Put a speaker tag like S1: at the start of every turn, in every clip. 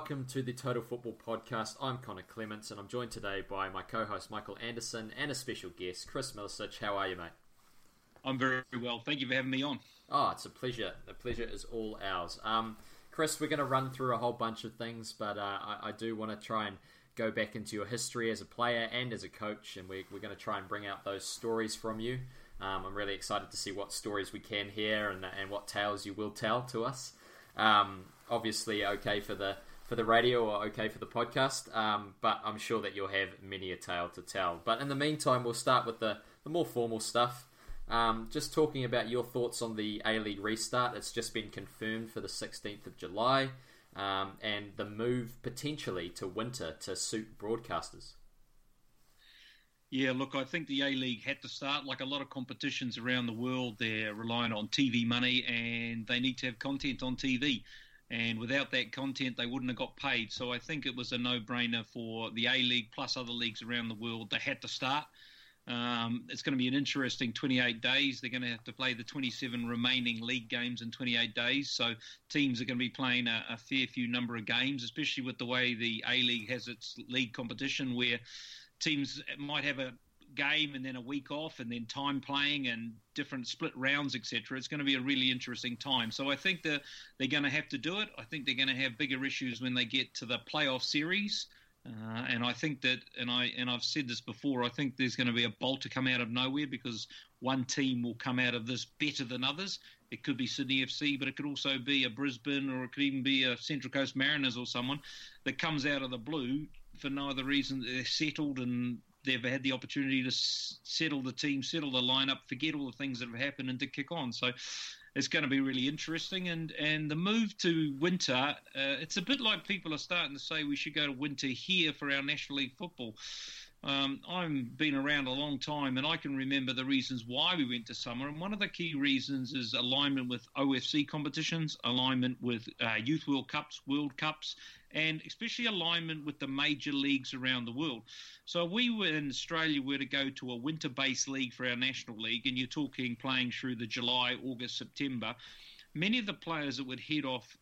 S1: welcome to the Total Football Podcast. I'm Connor Clements, and I'm joined today by my co-host Michael Anderson and a special guest, Chris Milicich. How are you, mate?
S2: I'm very well. Thank you for having me on.
S1: Oh, it's a pleasure. The pleasure is all ours. Um, Chris, we're going to run through a whole bunch of things, but uh, I, I, do want to try and go back into your history as a player and as a coach, and we, we're going to try and bring out those stories from you. Um, I'm really excited to see what stories we can hear and, and what tales you will tell to us. Um, obviously, okay for the for the radio or okay for the podcast, um, but I'm sure that you'll have many a tale to tell. But in the meantime, we'll start with the, the more formal stuff. Um, just talking about your thoughts on the A League restart. It's just been confirmed for the 16th of July, um, and the move potentially to winter to suit broadcasters.
S2: Yeah, look, I think the A League had to start. Like a lot of competitions around the world, they're relying on TV money and they need to have content on TV. And without that content, they wouldn't have got paid. So I think it was a no brainer for the A League plus other leagues around the world. They had to start. Um, it's going to be an interesting 28 days. They're going to have to play the 27 remaining league games in 28 days. So teams are going to be playing a, a fair few number of games, especially with the way the A League has its league competition, where teams might have a game and then a week off and then time playing and different split rounds etc it's going to be a really interesting time so i think that they're going to have to do it i think they're going to have bigger issues when they get to the playoff series uh, and I think that, and I and I've said this before. I think there's going to be a bolt to come out of nowhere because one team will come out of this better than others. It could be Sydney FC, but it could also be a Brisbane, or it could even be a Central Coast Mariners or someone that comes out of the blue for no other reason. They're settled and they've had the opportunity to settle the team, settle the lineup, forget all the things that have happened, and to kick on. So it's going to be really interesting. And, and the move to winter, uh, it's a bit like people are starting to say we should go to winter here for our National League football. Um, I've been around a long time and I can remember the reasons why we went to summer. And one of the key reasons is alignment with OFC competitions, alignment with uh, Youth World Cups, World Cups, and especially alignment with the major leagues around the world. So we were in Australia were to go to a winter-based league for our national league, and you're talking playing through the July, August, September. Many of the players that would head off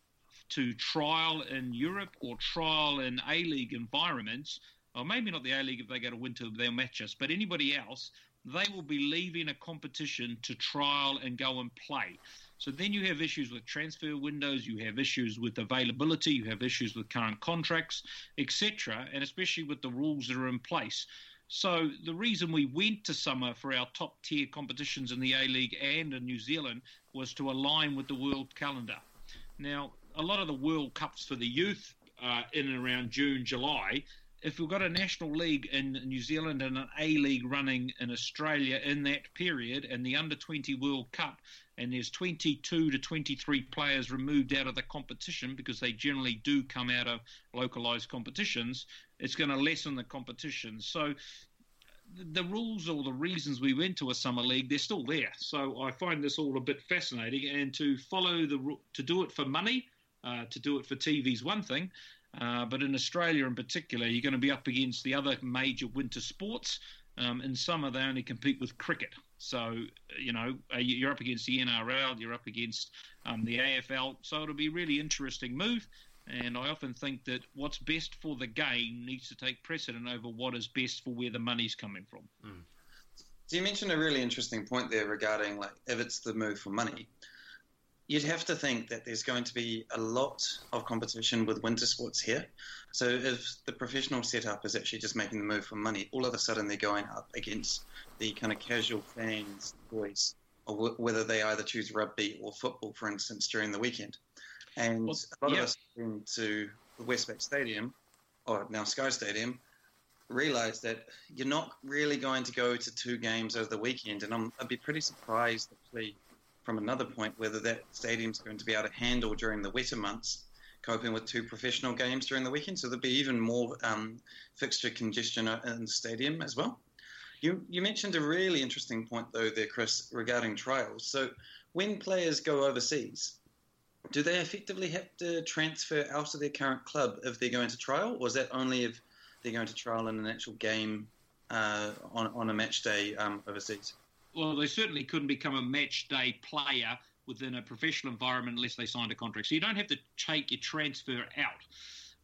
S2: to trial in Europe or trial in A League environments, or maybe not the A League if they go to winter, they'll match us, but anybody else, they will be leaving a competition to trial and go and play. So then you have issues with transfer windows, you have issues with availability, you have issues with current contracts, etc., and especially with the rules that are in place. So the reason we went to summer for our top tier competitions in the A League and in New Zealand was to align with the world calendar. Now, a lot of the World Cups for the youth are in and around June, July, if we've got a national league in New Zealand and an A league running in Australia in that period, and the under 20 World Cup, and there's 22 to 23 players removed out of the competition because they generally do come out of localized competitions, it's going to lessen the competition. So the rules or the reasons we went to a summer league, they're still there. So I find this all a bit fascinating. And to follow the to do it for money, uh, to do it for TV is one thing, uh, but in Australia, in particular, you're going to be up against the other major winter sports. Um, in summer, they only compete with cricket. So, you know, uh, you're up against the NRL, you're up against um, the AFL. So it'll be a really interesting move. And I often think that what's best for the game needs to take precedent over what is best for where the money's coming from. Mm.
S3: So you mentioned a really interesting point there regarding like if it's the move for money you'd have to think that there's going to be a lot of competition with winter sports here. So if the professional setup is actually just making the move for money, all of a sudden they're going up against the kind of casual fans' choice, or w- whether they either choose rugby or football, for instance, during the weekend. And well, a lot yeah. of us went to the Westpac Stadium, or now Sky Stadium, realize that you're not really going to go to two games over the weekend. And I'm, I'd be pretty surprised, actually, from another point whether that stadium's going to be able to handle during the wetter months coping with two professional games during the weekend. So there'll be even more um, fixture congestion in the stadium as well. You, you mentioned a really interesting point, though, there, Chris, regarding trials. So when players go overseas, do they effectively have to transfer out of their current club if they're going to trial, or is that only if they're going to trial in an actual game uh, on, on a match day um, overseas?
S2: Well, they certainly couldn't become a match day player within a professional environment unless they signed a contract. So you don't have to take your transfer out.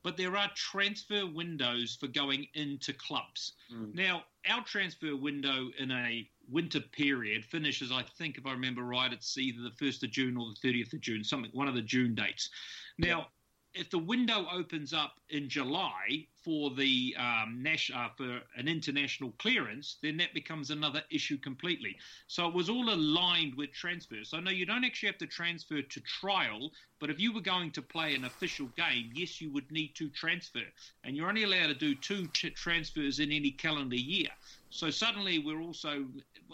S2: but there are transfer windows for going into clubs. Mm. Now, our transfer window in a winter period finishes, I think, if I remember right, it's either the 1st of June or the 30th of June, something, one of the June dates. Now, if the window opens up in July for the um, Nash, uh, for an international clearance, then that becomes another issue completely. So it was all aligned with transfers. So no, you don't actually have to transfer to trial, but if you were going to play an official game, yes, you would need to transfer, and you're only allowed to do two transfers in any calendar year. So suddenly we're also,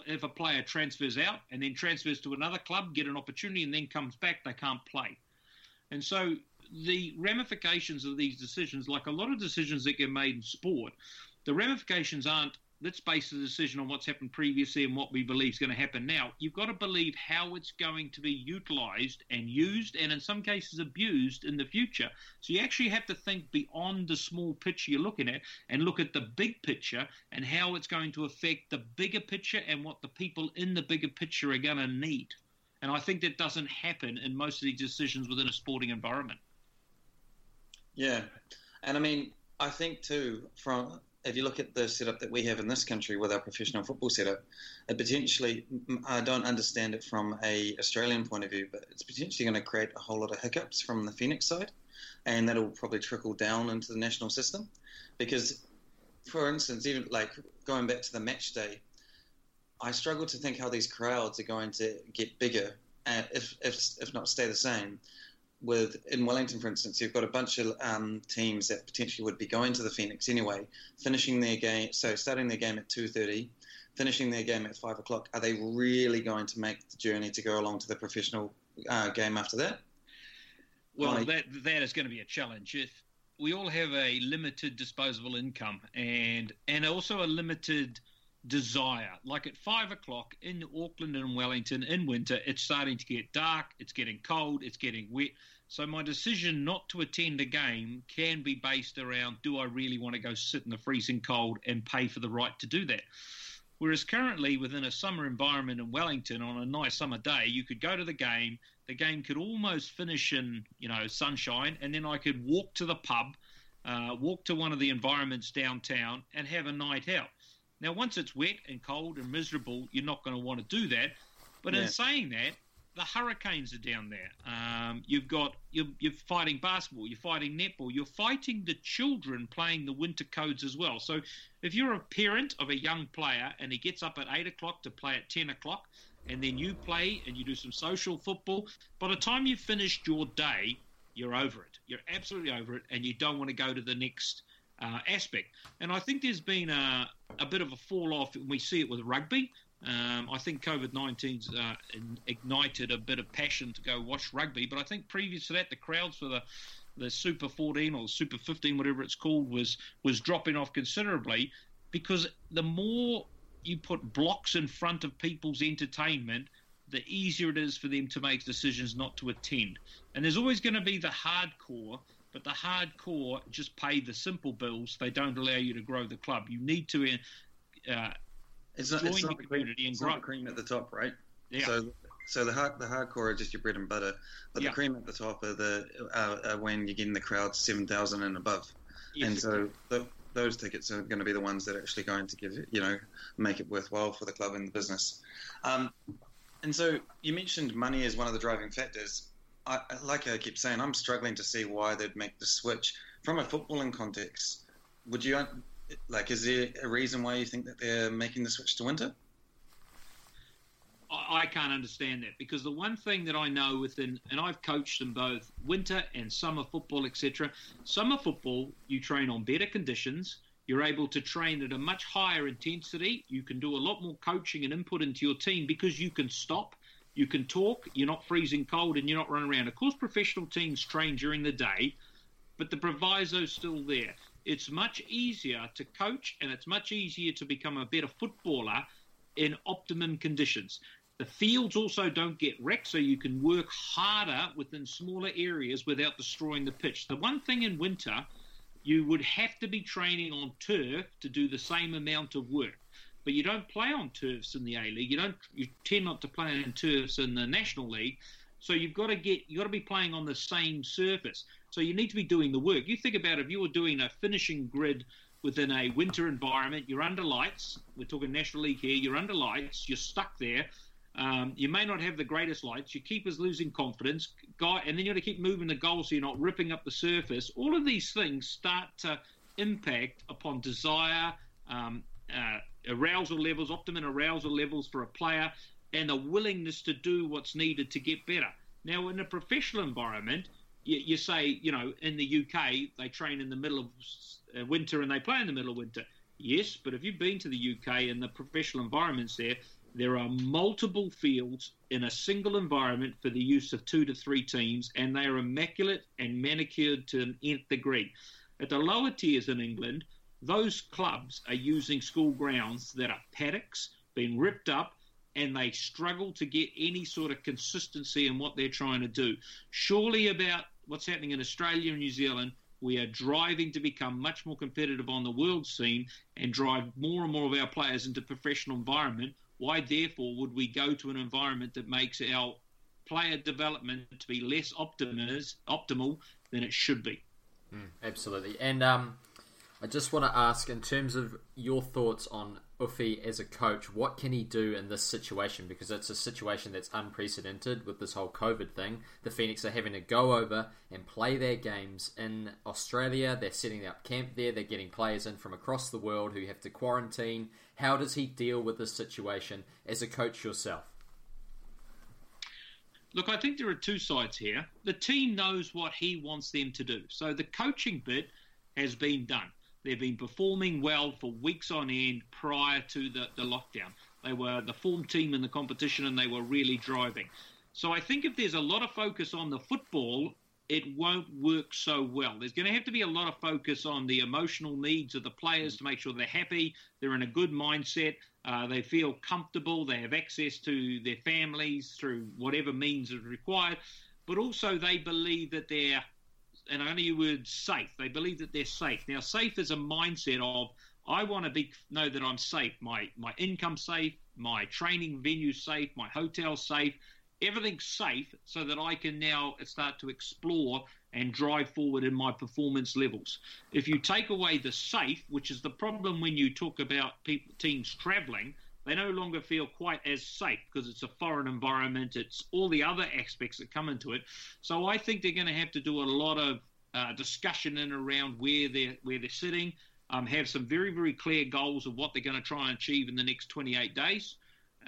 S2: if a player transfers out and then transfers to another club, get an opportunity, and then comes back, they can't play. And so the ramifications of these decisions, like a lot of decisions that get made in sport, the ramifications aren't let's base the decision on what's happened previously and what we believe is going to happen now. You've got to believe how it's going to be utilized and used, and in some cases abused in the future. So you actually have to think beyond the small picture you're looking at and look at the big picture and how it's going to affect the bigger picture and what the people in the bigger picture are going to need. And I think that doesn't happen in most of these decisions within a sporting environment.
S3: Yeah, and I mean, I think too, from if you look at the setup that we have in this country with our professional football setup, it potentially I don't understand it from a Australian point of view, but it's potentially going to create a whole lot of hiccups from the Phoenix side, and that'll probably trickle down into the national system, because, for instance, even like going back to the match day, I struggle to think how these crowds are going to get bigger, uh, if if if not stay the same with in Wellington, for instance, you've got a bunch of um, teams that potentially would be going to the Phoenix anyway, finishing their game. So starting their game at two thirty, finishing their game at five o'clock. Are they really going to make the journey to go along to the professional uh, game after that?
S2: Well, that that is going to be a challenge. If we all have a limited disposable income and and also a limited desire. Like at five o'clock in Auckland and Wellington in winter, it's starting to get dark, it's getting cold, it's getting wet. So my decision not to attend a game can be based around do I really want to go sit in the freezing cold and pay for the right to do that? Whereas currently, within a summer environment in Wellington on a nice summer day, you could go to the game. The game could almost finish in, you know, sunshine, and then I could walk to the pub, uh, walk to one of the environments downtown, and have a night out. Now, once it's wet and cold and miserable, you're not going to want to do that. But yeah. in saying that, the Hurricanes are down there. Um, you've got you're, you're, fighting basketball, you're fighting netball, you're fighting the children playing the winter codes as well. So if you're a parent of a young player and he gets up at eight o'clock to play at ten o'clock, and then you play and you do some social football, by the time you've finished your day, you're over it. You're absolutely over it, and you don't want to go to the next uh, aspect. And I think there's been a, a bit of a fall off, and we see it with rugby. Um, I think COVID 19's uh, ignited a bit of passion to go watch rugby, but I think previous to that, the crowds for the the Super 14 or Super 15, whatever it's called, was was dropping off considerably because the more you put blocks in front of people's entertainment, the easier it is for them to make decisions not to attend. And there's always going to be the hardcore but the hardcore just pay the simple bills. They don't allow you to grow the club. You need to uh,
S3: it's not, join it's not the community and grow. cream at the top, right? Yeah. So, so the hard, the hardcore are just your bread and butter, but yeah. the cream at the top are the uh, are when you're getting the crowd seven thousand and above, yes, and so the, those tickets are going to be the ones that are actually going to give you know make it worthwhile for the club and the business. Um, and so you mentioned money as one of the driving factors. I, like I keep saying, I'm struggling to see why they'd make the switch from a footballing context. Would you like? Is there a reason why you think that they're making the switch to winter?
S2: I can't understand that because the one thing that I know within, and I've coached in both winter and summer football, etc. Summer football, you train on better conditions. You're able to train at a much higher intensity. You can do a lot more coaching and input into your team because you can stop you can talk, you're not freezing cold, and you're not running around. Of course, professional teams train during the day, but the proviso's still there. It's much easier to coach and it's much easier to become a better footballer in optimum conditions. The fields also don't get wrecked, so you can work harder within smaller areas without destroying the pitch. The one thing in winter, you would have to be training on turf to do the same amount of work but you don't play on turfs in the A League. You don't. You tend not to play on turfs in the National League. So you've got to get. You've got to be playing on the same surface. So you need to be doing the work. You think about if you were doing a finishing grid within a winter environment, you're under lights. We're talking National League here. You're under lights. You're stuck there. Um, you may not have the greatest lights. Your keeper's losing confidence, guy, and then you've got to keep moving the goal so you're not ripping up the surface. All of these things start to impact upon desire, um, uh, arousal levels, optimum arousal levels for a player, and the willingness to do what's needed to get better. Now, in a professional environment, you, you say, you know, in the UK, they train in the middle of uh, winter and they play in the middle of winter. Yes, but if you've been to the UK and the professional environments there, there are multiple fields in a single environment for the use of two to three teams, and they are immaculate and manicured to an nth degree. At the lower tiers in England, those clubs are using school grounds that are paddocks, being ripped up, and they struggle to get any sort of consistency in what they're trying to do. Surely, about what's happening in Australia and New Zealand, we are driving to become much more competitive on the world scene and drive more and more of our players into professional environment. Why, therefore, would we go to an environment that makes our player development to be less optimal than it should be?
S1: Mm, absolutely. And um, I just want to ask, in terms of your thoughts on Uffy as a coach, what can he do in this situation? Because it's a situation that's unprecedented with this whole COVID thing. The Phoenix are having to go over and play their games in Australia. They're setting up camp there. They're getting players in from across the world who have to quarantine. How does he deal with this situation as a coach yourself?
S2: Look, I think there are two sides here. The team knows what he wants them to do. So the coaching bit has been done They've been performing well for weeks on end prior to the, the lockdown. They were the form team in the competition and they were really driving. So I think if there's a lot of focus on the football, it won't work so well. There's going to have to be a lot of focus on the emotional needs of the players to make sure they're happy, they're in a good mindset, uh, they feel comfortable, they have access to their families through whatever means is required, but also they believe that they're and only use word safe. They believe that they're safe. Now, safe is a mindset of I want to be know that I'm safe. My my income safe, my training venue safe, my hotel safe, everything's safe, so that I can now start to explore and drive forward in my performance levels. If you take away the safe, which is the problem when you talk about people, teams traveling, they no longer feel quite as safe because it's a foreign environment. It's all the other aspects that come into it. So I think they're going to have to do a lot of uh, discussion in around where they're where they're sitting. Um, have some very very clear goals of what they're going to try and achieve in the next 28 days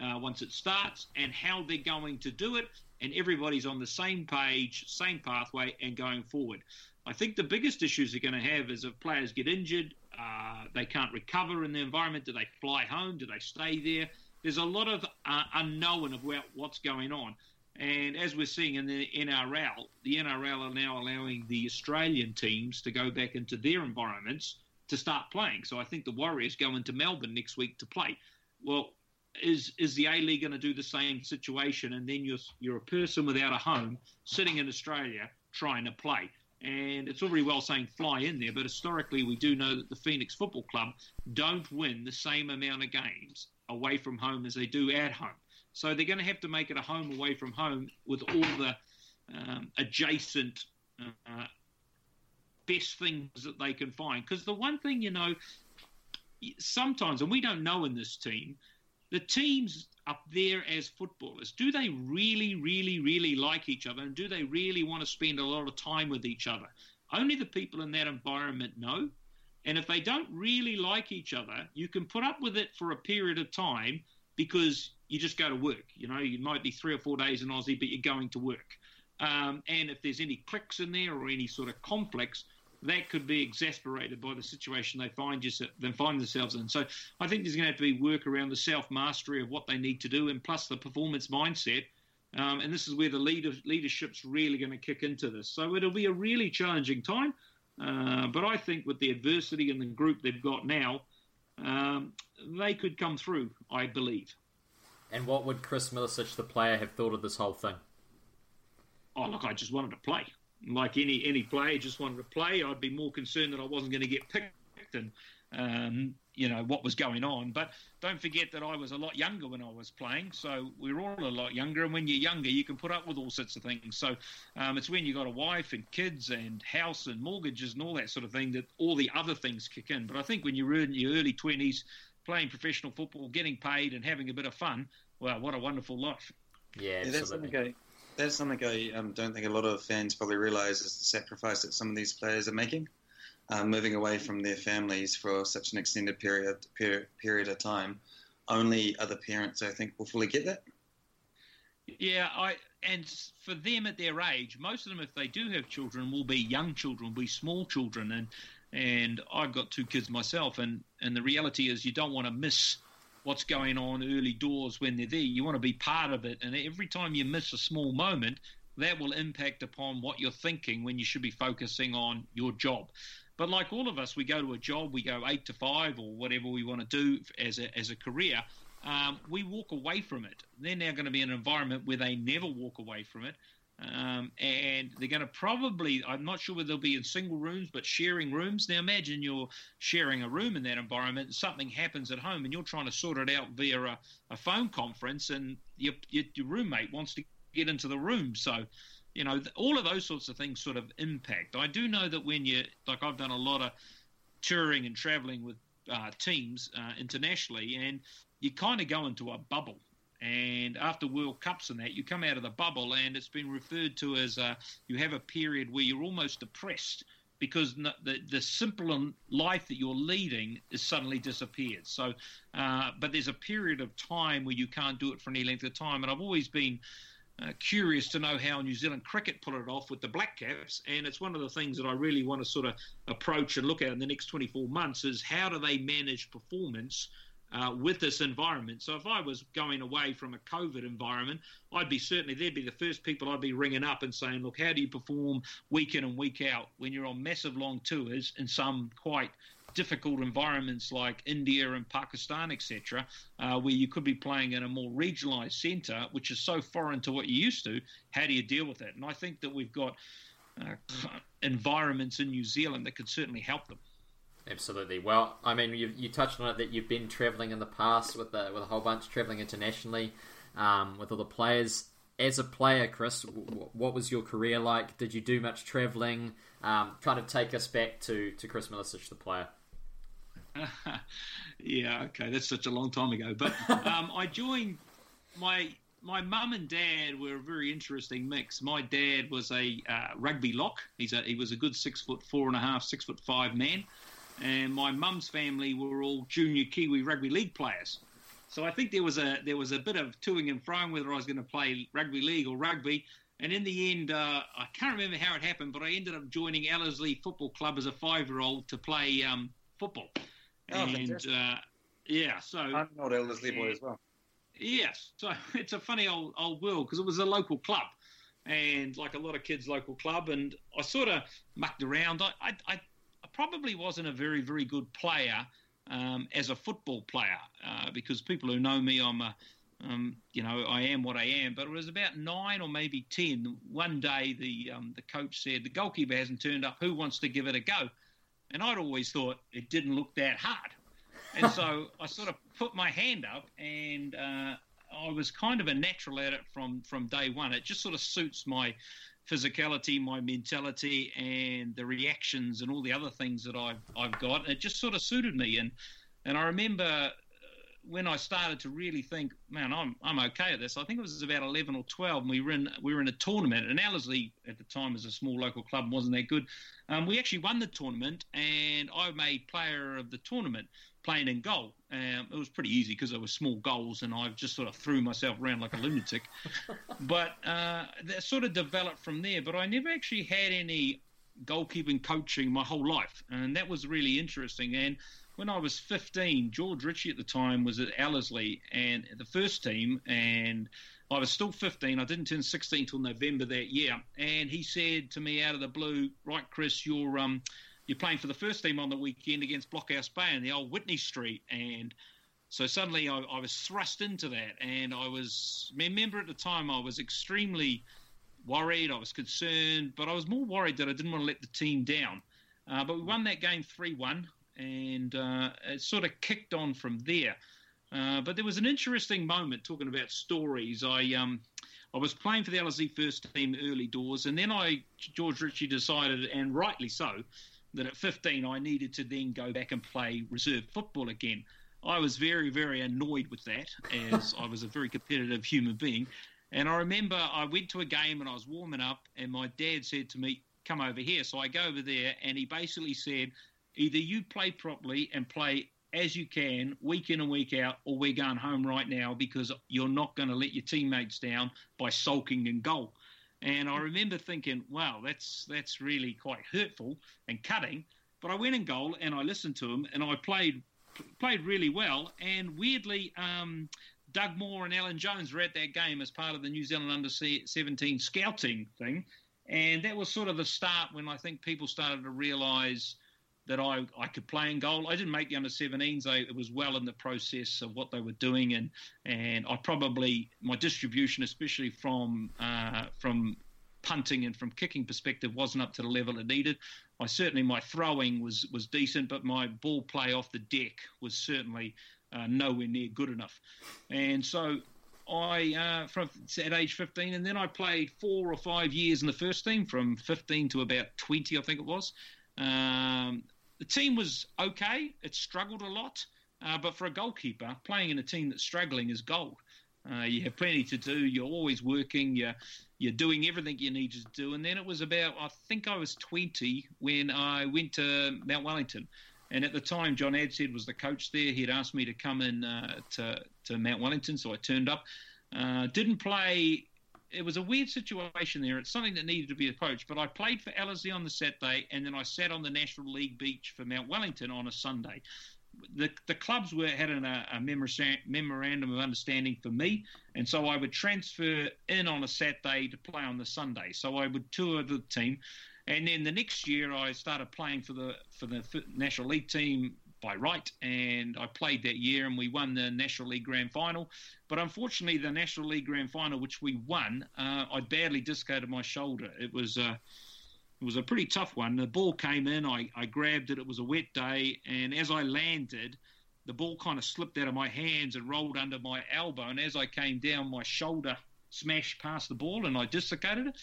S2: uh, once it starts, and how they're going to do it. And everybody's on the same page, same pathway, and going forward. I think the biggest issues they're going to have is if players get injured, uh, they can't recover in the environment. Do they fly home? Do they stay there? There's a lot of uh, unknown about what's going on. And as we're seeing in the NRL, the NRL are now allowing the Australian teams to go back into their environments to start playing. So I think the Warriors go into Melbourne next week to play. Well, is is the A League going to do the same situation? And then you're you're a person without a home sitting in Australia trying to play. And it's all very well saying fly in there, but historically we do know that the Phoenix Football Club don't win the same amount of games away from home as they do at home. So they're going to have to make it a home away from home with all the um, adjacent uh, best things that they can find. Because the one thing, you know, sometimes, and we don't know in this team, the teams up there as footballers, do they really, really, really like each other? And do they really want to spend a lot of time with each other? Only the people in that environment know. And if they don't really like each other, you can put up with it for a period of time because you just go to work. You know, you might be three or four days in Aussie, but you're going to work. Um, and if there's any clicks in there or any sort of conflicts, that could be exasperated by the situation they find yourself, they find themselves in. So I think there's going to have to be work around the self mastery of what they need to do, and plus the performance mindset. Um, and this is where the leader, leadership's really going to kick into this. So it'll be a really challenging time. Uh, but I think with the adversity and the group they've got now, um, they could come through, I believe.
S1: And what would Chris Milicich, the player, have thought of this whole thing?
S2: Oh, look, I just wanted to play like any any player, just wanted to play. I'd be more concerned that I wasn't going to get picked, and um, you know what was going on. But don't forget that I was a lot younger when I was playing, so we are all a lot younger. And when you're younger, you can put up with all sorts of things. So um, it's when you have got a wife and kids and house and mortgages and all that sort of thing that all the other things kick in. But I think when you're in your early twenties, playing professional football, getting paid, and having a bit of fun, well, what a wonderful life.
S1: Yeah,
S3: yeah that's something I, that's something I um, don't think a lot of fans probably realise is the sacrifice that some of these players are making um, moving away from their families for such an extended period per, period of time. Only other parents, I think, will fully get that.
S2: Yeah, I and for them at their age, most of them, if they do have children, will be young children, will be small children, and and I've got two kids myself, and and the reality is you don't want to miss what's going on early doors when they're there. You want to be part of it, and every time you miss a small moment, that will impact upon what you're thinking when you should be focusing on your job. But like all of us, we go to a job, we go eight to five or whatever we want to do as a, as a career. Um, we walk away from it. They're now going to be in an environment where they never walk away from it. Um, and they're going to probably, I'm not sure whether they'll be in single rooms, but sharing rooms. Now imagine you're sharing a room in that environment, and something happens at home, and you're trying to sort it out via a, a phone conference, and your, your, your roommate wants to get into the room. So you know, all of those sorts of things sort of impact. I do know that when you, like, I've done a lot of touring and traveling with uh, teams uh, internationally, and you kind of go into a bubble. And after World Cups and that, you come out of the bubble, and it's been referred to as uh, you have a period where you're almost depressed because the the simple life that you're leading is suddenly disappeared. So, uh, but there's a period of time where you can't do it for any length of time, and I've always been uh, curious to know how New Zealand cricket put it off with the Black Caps, and it's one of the things that I really want to sort of approach and look at in the next 24 months is how do they manage performance uh, with this environment. So if I was going away from a COVID environment, I'd be certainly they'd be the first people I'd be ringing up and saying, look, how do you perform week in and week out when you're on massive long tours in some quite difficult environments like India and Pakistan, etc., uh, where you could be playing in a more regionalised centre, which is so foreign to what you're used to. How do you deal with that? And I think that we've got uh, environments in New Zealand that could certainly help them.
S1: Absolutely. Well, I mean, you, you touched on it that you've been travelling in the past with the, with a whole bunch, travelling internationally um, with all the players. As a player, Chris, what was your career like? Did you do much travelling? Um, kind of take us back to, to Chris Milicich, the player.
S2: yeah, okay, that's such a long time ago. But um, I joined my my mum and dad were a very interesting mix. My dad was a uh, rugby lock. He's a, he was a good six foot four and a half, six foot five man, and my mum's family were all junior Kiwi rugby league players. So I think there was a there was a bit of toing and froing whether I was going to play rugby league or rugby. And in the end, uh, I can't remember how it happened, but I ended up joining Ellerslie Football Club as a five year old to play um, football. Oh, and uh, yeah, so I'm
S3: an old Ellerslie boy as well.
S2: Yes, so it's a funny old old world because it was a local club, and like a lot of kids' local club, and I sort of mucked around. I, I, I probably wasn't a very very good player um, as a football player uh, because people who know me, I'm a um, you know, I am what I am. But it was about nine or maybe ten. One day, the um, the coach said the goalkeeper hasn't turned up. Who wants to give it a go? And I'd always thought it didn't look that hard. And so I sort of put my hand up, and uh, I was kind of a natural at it from, from day one. It just sort of suits my physicality, my mentality, and the reactions and all the other things that I've, I've got. It just sort of suited me. And, and I remember when I started to really think, man, I'm I'm okay at this. I think it was about eleven or twelve, and we were in we were in a tournament. And Ellerslie at the time was a small local club, wasn't that good. Um, we actually won the tournament, and I made player of the tournament playing in goal. Um, it was pretty easy because there were small goals, and I just sort of threw myself around like a lunatic. but uh, that sort of developed from there. But I never actually had any goalkeeping coaching my whole life, and that was really interesting. And when I was 15, George Ritchie at the time was at Ellerslie and the first team, and I was still 15. I didn't turn 16 till November that year, and he said to me out of the blue, "Right, Chris, you're um, you're playing for the first team on the weekend against Blockhouse Bay in the old Whitney Street." And so suddenly I, I was thrust into that, and I was remember at the time I was extremely worried. I was concerned, but I was more worried that I didn't want to let the team down. Uh, but we won that game 3 1 and uh, it sort of kicked on from there. Uh, but there was an interesting moment talking about stories. I um, I was playing for the LSE first team early doors, and then I George Ritchie decided, and rightly so, that at 15 I needed to then go back and play reserve football again. I was very, very annoyed with that, as I was a very competitive human being. And I remember I went to a game and I was warming up, and my dad said to me, Come over here. So I go over there, and he basically said, Either you play properly and play as you can, week in and week out, or we're going home right now because you're not going to let your teammates down by sulking in goal. And I remember thinking, wow, that's that's really quite hurtful and cutting. But I went in goal and I listened to him and I played played really well. And weirdly, um, Doug Moore and Alan Jones were at that game as part of the New Zealand Under 17 scouting thing. And that was sort of the start when I think people started to realise that I, I could play in goal. I didn't make the under 17s. I, it was well in the process of what they were doing, and and I probably my distribution, especially from uh, from punting and from kicking perspective, wasn't up to the level it needed. I certainly my throwing was was decent, but my ball play off the deck was certainly uh, nowhere near good enough. And so I uh, from at age 15, and then I played four or five years in the first team, from 15 to about 20, I think it was. Um, the team was okay. It struggled a lot, uh, but for a goalkeeper, playing in a team that's struggling is gold. Uh, you have plenty to do. You're always working. You're you're doing everything you need to do. And then it was about I think I was 20 when I went to Mount Wellington, and at the time John Adshead was the coach there. He'd asked me to come in uh, to to Mount Wellington, so I turned up. Uh, didn't play it was a weird situation there. It's something that needed to be approached. But I played for Ellerslie on the Saturday, and then I sat on the National League beach for Mount Wellington on a Sunday. The, the clubs were had an, uh, a, memorandum of understanding for me, and so I would transfer in on a Saturday to play on the Sunday. So I would tour the team, and then the next year I started playing for the for the National League team by right, and I played that year, and we won the National League Grand Final. But unfortunately, the National League Grand Final, which we won, uh, I badly dislocated my shoulder. It was uh, it was a pretty tough one. The ball came in, I, I grabbed it. It was a wet day, and as I landed, the ball kind of slipped out of my hands and rolled under my elbow. And as I came down, my shoulder smashed past the ball, and I dislocated it.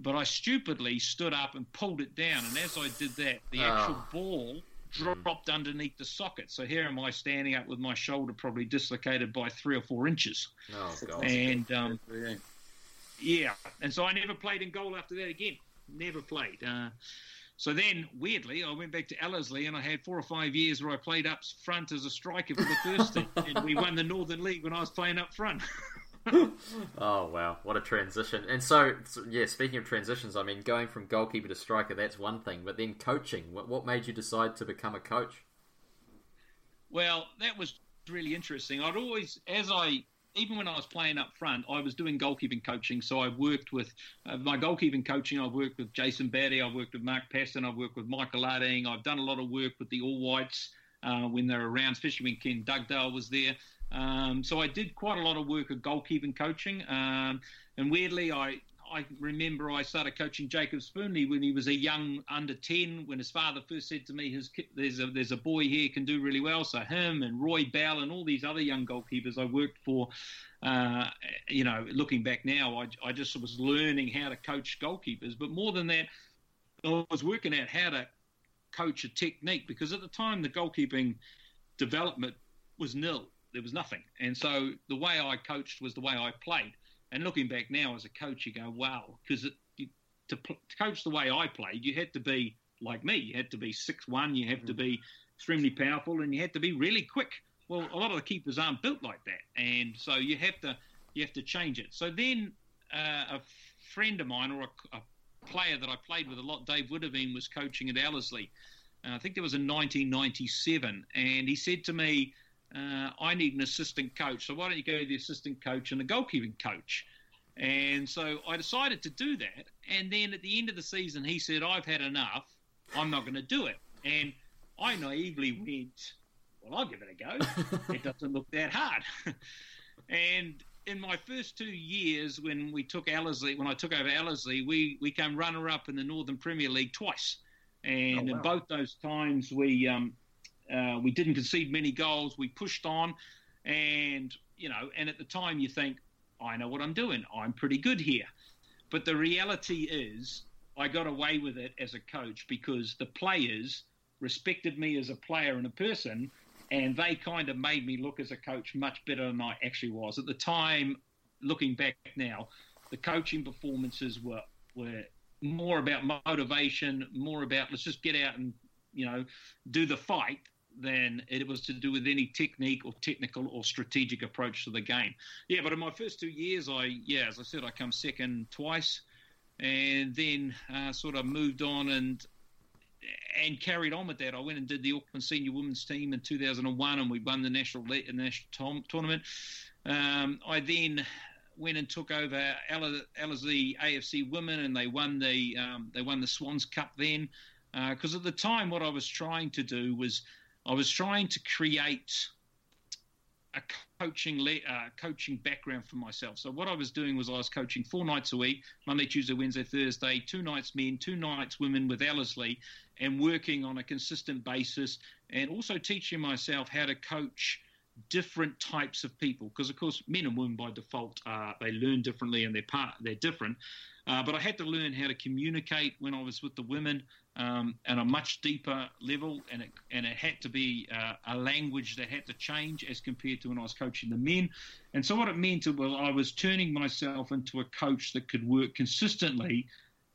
S2: But I stupidly stood up and pulled it down, and as I did that, the actual oh. ball dropped underneath the socket. So here am I standing up with my shoulder probably dislocated by three or four inches.
S1: Oh, God.
S2: And um, yeah, and so I never played in goal after that again. Never played. Uh, so then, weirdly, I went back to Ellerslie and I had four or five years where I played up front as a striker for the first team. And we won the Northern League when I was playing up front.
S1: oh wow, what a transition! And so, so, yeah, speaking of transitions, I mean, going from goalkeeper to striker, that's one thing. But then coaching, what, what made you decide to become a coach?
S2: Well, that was really interesting. I'd always, as I, even when I was playing up front, I was doing goalkeeping coaching. So I worked with uh, my goalkeeping coaching. I've worked with Jason Batty. I've worked with Mark Paston. I've worked with Michael Larding. I've done a lot of work with the All Whites uh, when they were around, especially when Ken Dugdale was there. Um, so I did quite a lot of work at goalkeeping coaching. Um, and weirdly, I, I remember I started coaching Jacob Spoonley when he was a young under 10, when his father first said to me, his, there's, a, there's a boy here can do really well. So him and Roy Bell and all these other young goalkeepers I worked for, uh, you know, looking back now, I, I just was learning how to coach goalkeepers. But more than that, I was working out how to coach a technique because at the time the goalkeeping development was nil there was nothing. And so the way I coached was the way I played. And looking back now as a coach, you go, wow, because to, to, coach the way I played, you had to be like me. You had to be six one. You had to be extremely powerful, and you had to be really quick. Well, a lot of the keepers aren't built like that, and so you have to you have to change it. So then uh, a friend of mine or a, a, player that I played with a lot, Dave Woodavine, was coaching at Ellerslie. Uh, I think it was in 1997, and he said to me, uh, I need an assistant coach. So why don't you go to the assistant coach and the goalkeeping coach? And so I decided to do that. And then at the end of the season, he said, I've had enough. I'm not going to do it. And I naively went, Well, I'll give it a go. it doesn't look that hard. and in my first two years, when we took Ellerslie, when I took over Ellerslie, we, we came runner up in the Northern Premier League twice. And oh, wow. in both those times, we um, Uh, we didn't concede many goals. We pushed on, and you know, and at the time you think, I know what I'm doing. I'm pretty good here. But the reality is, I got away with it as a coach because the players respected me as a player and a person, and they kind of made me look as a coach much better than I actually was. At the time, looking back now, the coaching performances were were more about motivation, more about let's just get out and you know do the fight than it was to do with any technique or technical or strategic approach to the game. Yeah, but in my first two years, I yeah, as I said, I come second twice, and then uh, sort of moved on and and carried on with that. I went and did the Auckland senior women's team in 2001, and we won the national the national tournament. Um, I then went and took over Ellerslie AFC women, and they won the um, they won the Swans Cup then. Because uh, at the time, what I was trying to do was I was trying to create a coaching le- uh, coaching background for myself. So what I was doing was I was coaching four nights a week, Monday, Tuesday, Wednesday, Thursday, two nights men, two nights women with Ellerslie, and working on a consistent basis, and also teaching myself how to coach different types of people because of course men and women by default uh, they learn differently and they're part they're different uh, but I had to learn how to communicate when I was with the women um, at a much deeper level, and it, and it had to be uh, a language that had to change as compared to when I was coaching the men. And so what it meant was I was turning myself into a coach that could work consistently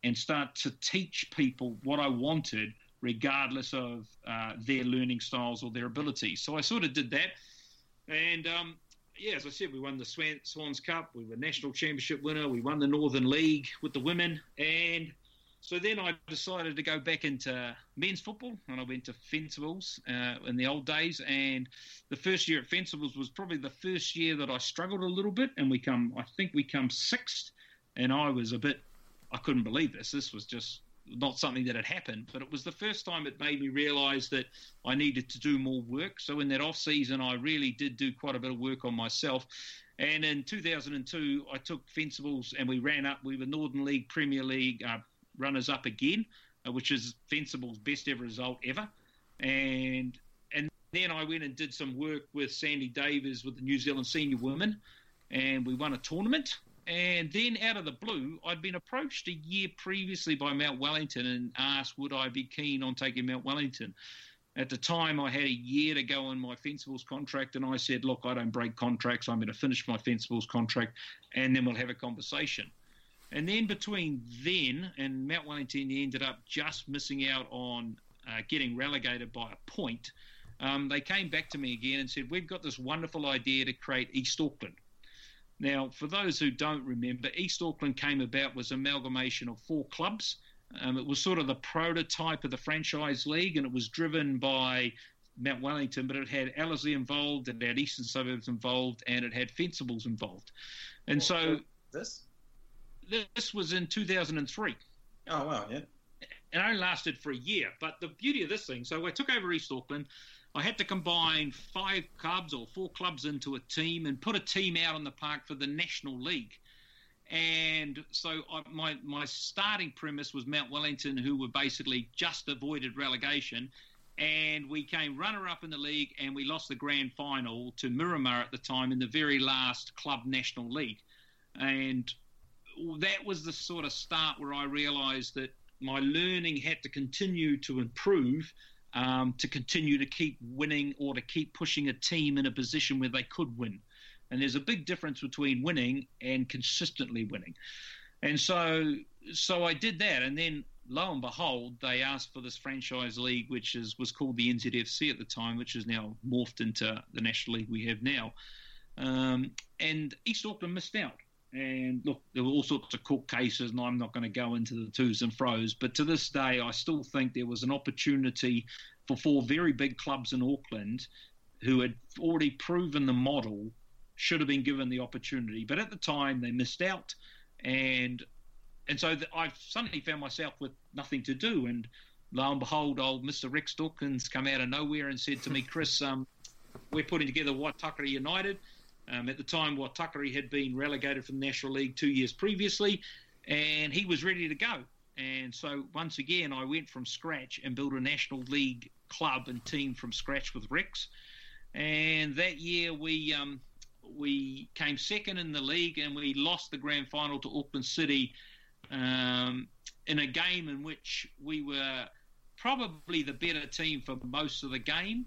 S2: and start to teach people what I wanted, regardless of uh, their learning styles or their abilities. So I sort of did that, and um, yeah, as I said, we won the Swan, Swans Cup. We were national championship winner. We won the Northern League with the women, and so then I decided to go back into men's football, and I went to Fencibles uh, in the old days. And the first year at Fencibles was probably the first year that I struggled a little bit, and we come, I think we come sixth, and I was a bit, I couldn't believe this. This was just not something that had happened, but it was the first time it made me realise that I needed to do more work. So in that off season, I really did do quite a bit of work on myself. And in 2002, I took Fencibles and we ran up. We were Northern League, Premier League uh, runners up again, uh, which is Fencibles' best ever result ever. And and then I went and did some work with Sandy Davies with the New Zealand senior women, and we won a tournament. And then out of the blue, I'd been approached a year previously by Mount Wellington and asked would I be keen on taking Mount Wellington. At the time, I had a year to go on my Fencibles contract, and I said, Look, I don't break contracts. I'm going to finish my Fencibles contract, and then we'll have a conversation. And then between then and Mount Wellington, he ended up just missing out on uh, getting relegated by a point. Um, they came back to me again and said, We've got this wonderful idea to create East Auckland. Now, for those who don't remember, East Auckland came about was amalgamation of four clubs. Um, it was sort of the prototype of the franchise league, and it was driven by Mount Wellington, but it had Ellerslie involved, it had Eastern Suburbs involved, and it had Fencibles involved. And so
S3: this
S2: this was in 2003.
S3: Oh wow, yeah.
S2: And it only lasted for a year. But the beauty of this thing, so I took over East Auckland. I had to combine five clubs or four clubs into a team and put a team out on the park for the National League. And so I, my my starting premise was Mount Wellington, who were basically just avoided relegation, and we came runner up in the league, and we lost the grand final to Miramar at the time in the very last club National League, and that was the sort of start where I realised that my learning had to continue to improve um, to continue to keep winning or to keep pushing a team in a position where they could win. And there's a big difference between winning and consistently winning. And so, so I did that, and then lo and behold, they asked for this franchise league, which is was called the NZFC at the time, which is now morphed into the national league we have now. Um, and East Auckland missed out. And look, there were all sorts of court cases, and I'm not going to go into the twos and fros. But to this day, I still think there was an opportunity for four very big clubs in Auckland who had already proven the model should have been given the opportunity. But at the time, they missed out, and and so I suddenly found myself with nothing to do. And lo and behold, old Mr. Rex Dawkins come out of nowhere and said to me, Chris, um, we're putting together Waitakere United. Um, at the time, Waitakere had been relegated from the National League two years previously, and he was ready to go. And so once again, I went from scratch and built a National League club and team from scratch with Rex. And that year we um, we came second in the league and we lost the grand final to Auckland City um, in a game in which we were probably the better team for most of the game.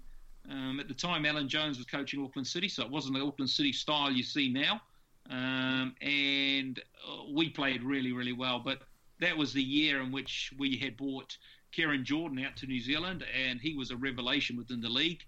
S2: Um, at the time, Alan Jones was coaching Auckland City, so it wasn't the Auckland City style you see now. Um, and uh, we played really, really well. But that was the year in which we had brought Keryn Jordan out to New Zealand, and he was a revelation within the league.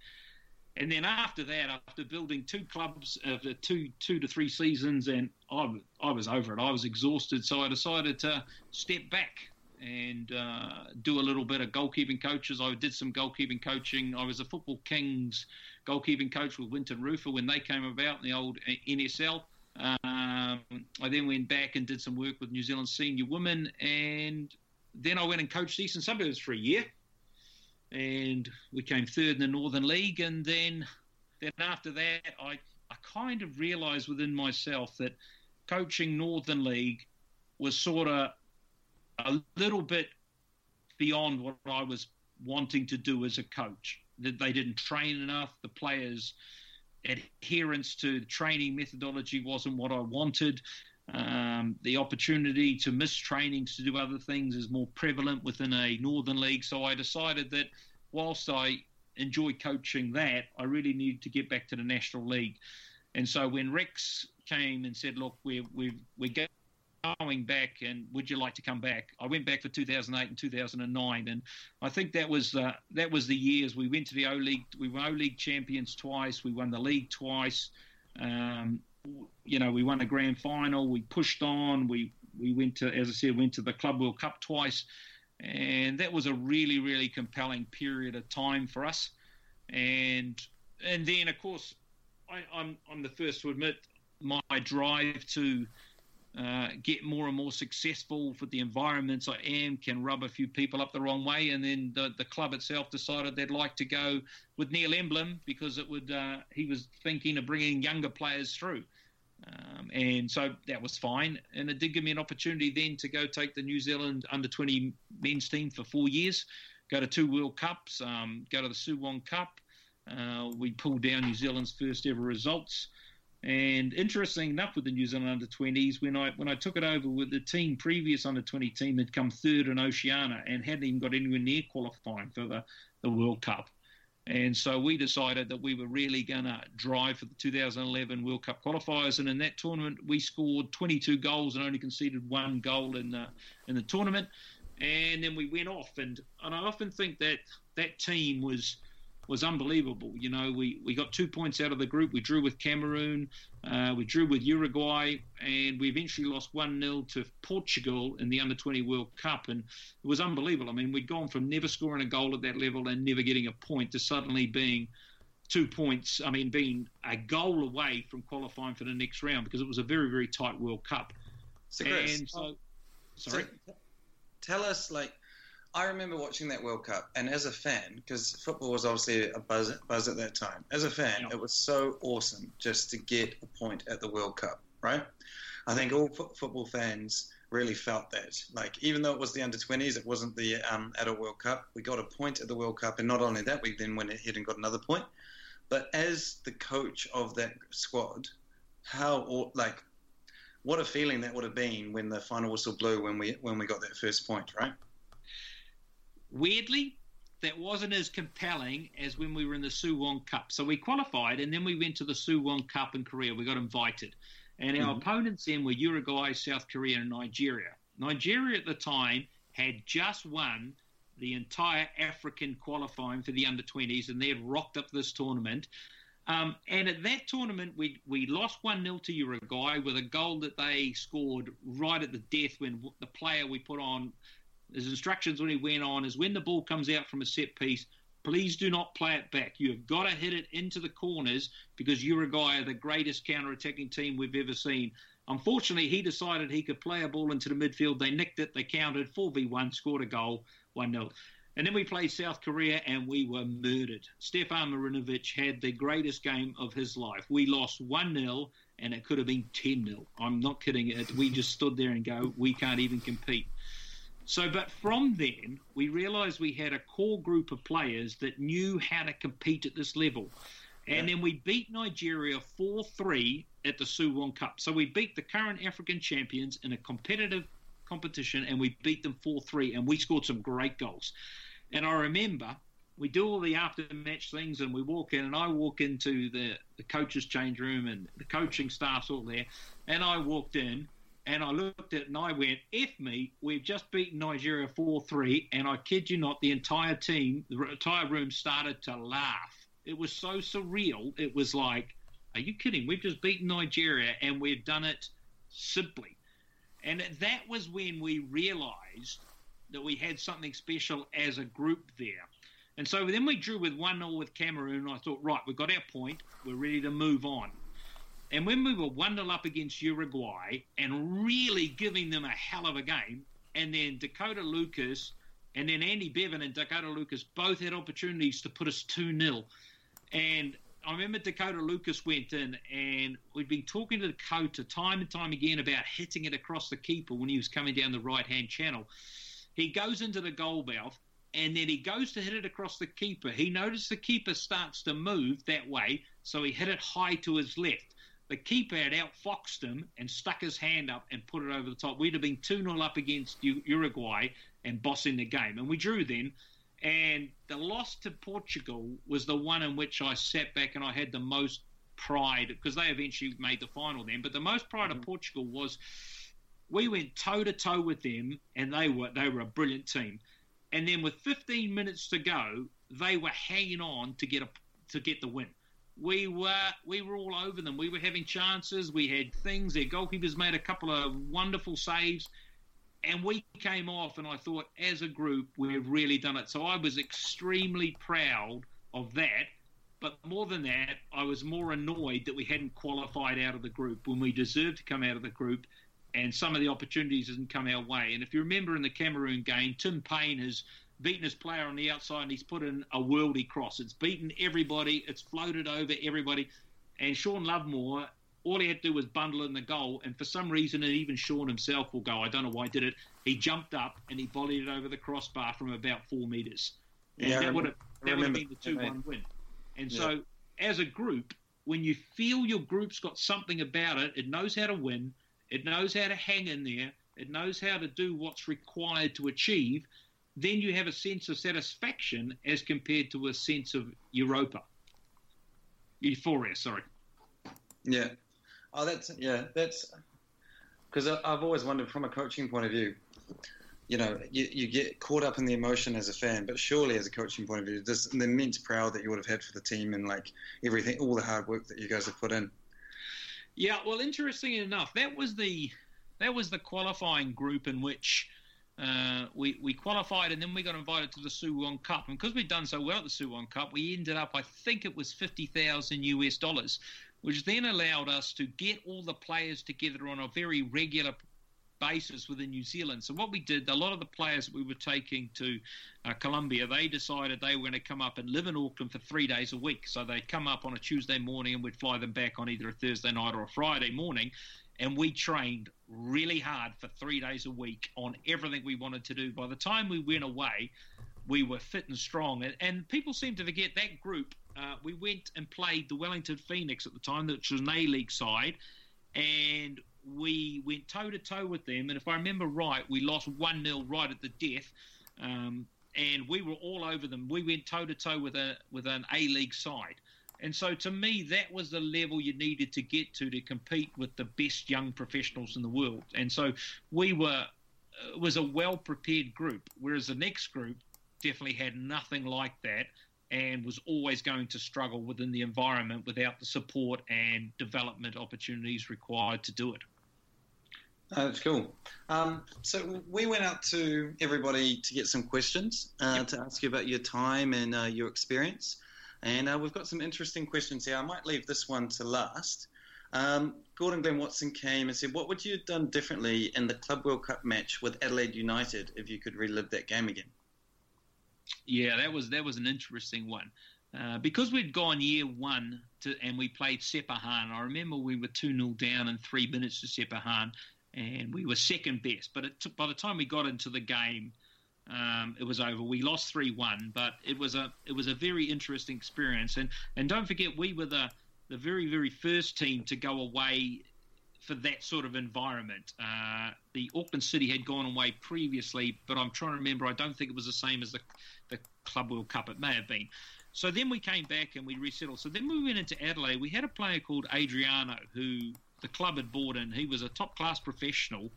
S2: And then after that, after building two clubs of uh, two two to three seasons, and I, I was over it. I was exhausted, so I decided to step back and uh, do a little bit of goalkeeping coaches. I did some goalkeeping coaching. I was a Football Kings goalkeeping coach with Wynton Rufer when they came about in the old uh, NSL. Um, I then went back and did some work with New Zealand senior women, and then I went and coached Eastern Suburbs for a year, and we came third in the Northern League. And then, then after that, I I kind of realised within myself that coaching Northern League was sort of a little bit beyond what I was wanting to do as a coach. That they didn't train enough. The players' adherence to the training methodology wasn't what I wanted. Um, the opportunity to miss trainings to do other things is more prevalent within a Northern League. So I decided that whilst I enjoy coaching that, I really needed to get back to the National League. And so when Rex came and said, "Look, we're we're we're going back, and would you like to come back?" I went back for 2008 and 2009, and I think that was uh, that was the years we went to the O League. We were O League champions twice. We won the league twice. Um, you know, we won a grand final. We pushed on. We we went to, as I said, went to the Club World Cup twice, and that was a really really compelling period of time for us. And and then of course, I, I'm I'm the first to admit my drive to uh, get more and more successful for the environments I am can rub a few people up the wrong way. And then the, the club itself decided they'd like to go with Neil Emblen because it would uh, he was thinking of bringing younger players through. Um, and so that was fine. And it did give me an opportunity then to go take the New Zealand under 20 men's team for four years, go to two World Cups, um, go to the Suwon Cup. Uh, we pulled down New Zealand's first ever results. And interesting enough, with the New Zealand under 20s, when I when I took it over with the team, previous under 20 team had come third in Oceania and hadn't even got anywhere near qualifying for the, the World Cup. And so we decided that we were really going to drive for the 2011 World Cup qualifiers. And in that tournament, we scored 22 goals and only conceded one goal in the, in the tournament. And then we went off. And, and I often think that that team was was unbelievable. You know, we, we got two points out of the group. We drew with Cameroon, uh, we drew with Uruguay, and we eventually lost 1 0 to Portugal in the Under 20 World Cup. And it was unbelievable. I mean, we'd gone from never scoring a goal at that level and never getting a point to suddenly being two points, I mean, being a goal away from qualifying for the next round because it was a very, very tight World Cup.
S3: So, Chris,
S2: and so, sorry.
S3: So tell us, like, I remember watching that World Cup, and as a fan, because football was obviously a buzz, buzz at that time. As a fan, yeah. it was so awesome just to get a point at the World Cup, right? I think all f- football fans really felt that. Like, even though it was the under 20s, it wasn't the um, adult World Cup. We got a point at the World Cup, and not only that, we then went ahead and got another point. But as the coach of that squad, how like what a feeling that would have been when the final whistle blew when we when we got that first point, right?
S2: Weirdly, that wasn't as compelling as when we were in the Suwon Cup. So we qualified, and then we went to the Suwon Cup in Korea. We got invited, and our mm-hmm. opponents then were Uruguay, South Korea, and Nigeria. Nigeria at the time had just won the entire African qualifying for the under 20s, and they had rocked up this tournament. Um, and at that tournament, we we lost 1 0 to Uruguay with a goal that they scored right at the death when the player we put on his instructions when he went on is when the ball comes out from a set piece, please do not play it back. You have got to hit it into the corners because Uruguay are the greatest counter-attacking team we've ever seen. Unfortunately, he decided he could play a ball into the midfield. They nicked it. They counted 4v1, scored a goal, 1 0. And then we played South Korea and we were murdered. Stefan Marinovic had the greatest game of his life. We lost 1 0 and it could have been 10 0. I'm not kidding. We just stood there and go, we can't even compete. So, but from then, we realised we had a core group of players that knew how to compete at this level. And yeah. then we beat Nigeria 4 3 at the Suwon Cup. So we beat the current African champions in a competitive competition and we beat them 4 3 and we scored some great goals. And I remember we do all the after match things and we walk in and I walk into the, the coaches change room and the coaching staff's all there and I walked in and I looked at it and I went, F me, we've just beaten Nigeria 4 3. And I kid you not, the entire team, the entire room started to laugh. It was so surreal. It was like, are you kidding? We've just beaten Nigeria and we've done it simply. And that was when we realized that we had something special as a group there. And so then we drew with 1 0 with Cameroon. I thought, right, we've got our point. We're ready to move on. And when we were 1 0 up against Uruguay and really giving them a hell of a game, and then Dakota Lucas and then Andy Bevan and Dakota Lucas both had opportunities to put us 2 0. And I remember Dakota Lucas went in, and we'd been talking to Dakota time and time again about hitting it across the keeper when he was coming down the right hand channel. He goes into the goal mouth, and then he goes to hit it across the keeper. He noticed the keeper starts to move that way, so he hit it high to his left. The keeper had outfoxed him and stuck his hand up and put it over the top. We'd have been 2 0 up against Uruguay and bossing the game. And we drew then. And the loss to Portugal was the one in which I sat back and I had the most pride because they eventually made the final then. But the most pride mm-hmm. of Portugal was we went toe to toe with them and they were they were a brilliant team. And then with 15 minutes to go, they were hanging on to get a to get the win we were we were all over them. We were having chances. We had things. Their goalkeepers made a couple of wonderful saves, and we came off. And I thought, as a group, we've really done it. So I was extremely proud of that. But more than that, I was more annoyed that we hadn't qualified out of the group when we deserved to come out of the group, and some of the opportunities didn't come our way. And if you remember in the Cameroon game, Tim Payne has beaten his player on the outside and he's put in a worldy cross. It's beaten everybody, it's floated over everybody. And Shaun Lovemore, all he had to do was bundle in the goal. And for some reason, and even Shaun himself will go, I don't know why he did it. He jumped up and he volleyed it over the crossbar from about four metres. And yeah, that would have that would have been the 2 1 win. And yeah. so, as a group, when you feel your group's got something about it, it knows how to win, it knows how to hang in there, it knows how to do what's required to achieve, then you have a sense of satisfaction as compared to a sense of Europa. Euphoria, sorry.
S3: Yeah. Oh, that's, yeah, that's, because I've always wondered from a coaching point of view, you know, you, you get caught up in the emotion as a fan, but surely as a coaching point of view, this the immense proud that you would have had for the team and like everything, all the hard work that you guys have put in.
S2: Yeah, well, interesting enough, that was the that was the qualifying group in which uh, we, we qualified and then we got invited to the Suwon Cup. And because we'd done so well at the Suwon Cup, we ended up, I think it was 50,000 US dollars, which then allowed us to get all the players together on a very regular basis within New Zealand. So what we did, a lot of the players that we were taking to uh, Colombia, they decided they were going to come up and live in Auckland for three days a week. So they'd come up on a Tuesday morning and we'd fly them back on either a Thursday night or a Friday morning and we trained really hard for three days a week on everything we wanted to do. By the time we went away, we were fit and strong. And, and people seem to forget that group. Uh, we went and played the Wellington Phoenix at the time, which was an A League side, and we went toe to toe with them. And if I remember right, we lost 1 0 right at the death. Um, and we were all over them. We went toe to toe with a with an A League side. And so to me, that was the level you needed to get to to compete with the best young professionals in the world. And so we were, it was a well prepared group, whereas the next group definitely had nothing like that and was always going to struggle within the environment without the support and development opportunities required to do it.
S3: Oh, that's cool. Um, so we went out to everybody to get some questions uh, yep. to ask you about your time and uh, your experience. And uh, we've got some interesting questions here. I might leave this one to last. Um, Gordon Glenn Watson came and said, What would you have done differently in the Club World Cup match with Adelaide United if you could relive that game again?
S2: Yeah, that was that was an interesting one. Uh, because we'd gone year one to, and we played Sepahan, I remember we were 2 0 down in three minutes to Sepahan, and we were second best. But took, by the time we got into the game, um, it was over. We lost three one, but it was a it was a very interesting experience. And and don't forget, we were the the very very first team to go away for that sort of environment. Uh, the Auckland City had gone away previously, but I'm trying to remember. I don't think it was the same as the the Club World Cup. It may have been. So then we came back and we resettled. So then we went into Adelaide. We had a player called Adriano who the club had bought in. He was a top class professional,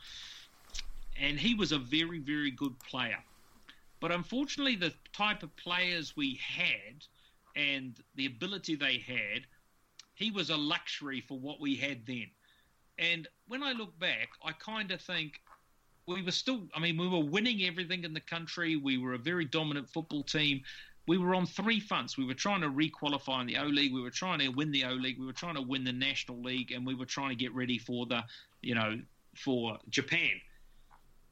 S2: and he was a very very good player. But unfortunately, the type of players we had and the ability they had, he was a luxury for what we had then. And when I look back, I kind of think we were still, I mean, we were winning everything in the country. We were a very dominant football team. We were on three fronts. We were trying to requalify in the O League. We were trying to win the O League. We were trying to win the National League, and we were trying to get ready for the, you know, for Japan.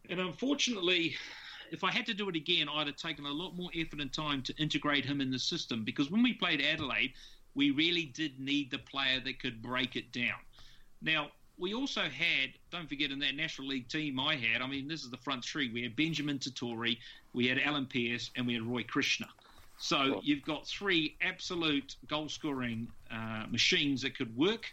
S2: And unfortunately, if I had to do it again, I'd have taken a lot more effort and time to integrate him in the system because when we played Adelaide, we really did need the player that could break it down. Now, we also had, don't forget, in that National League team I had, I mean, this is the front three. We had Benjamin Totori, we had Allan Pearce, and we had Roy Krishna. So you've got three absolute goal scoring uh, machines that could work.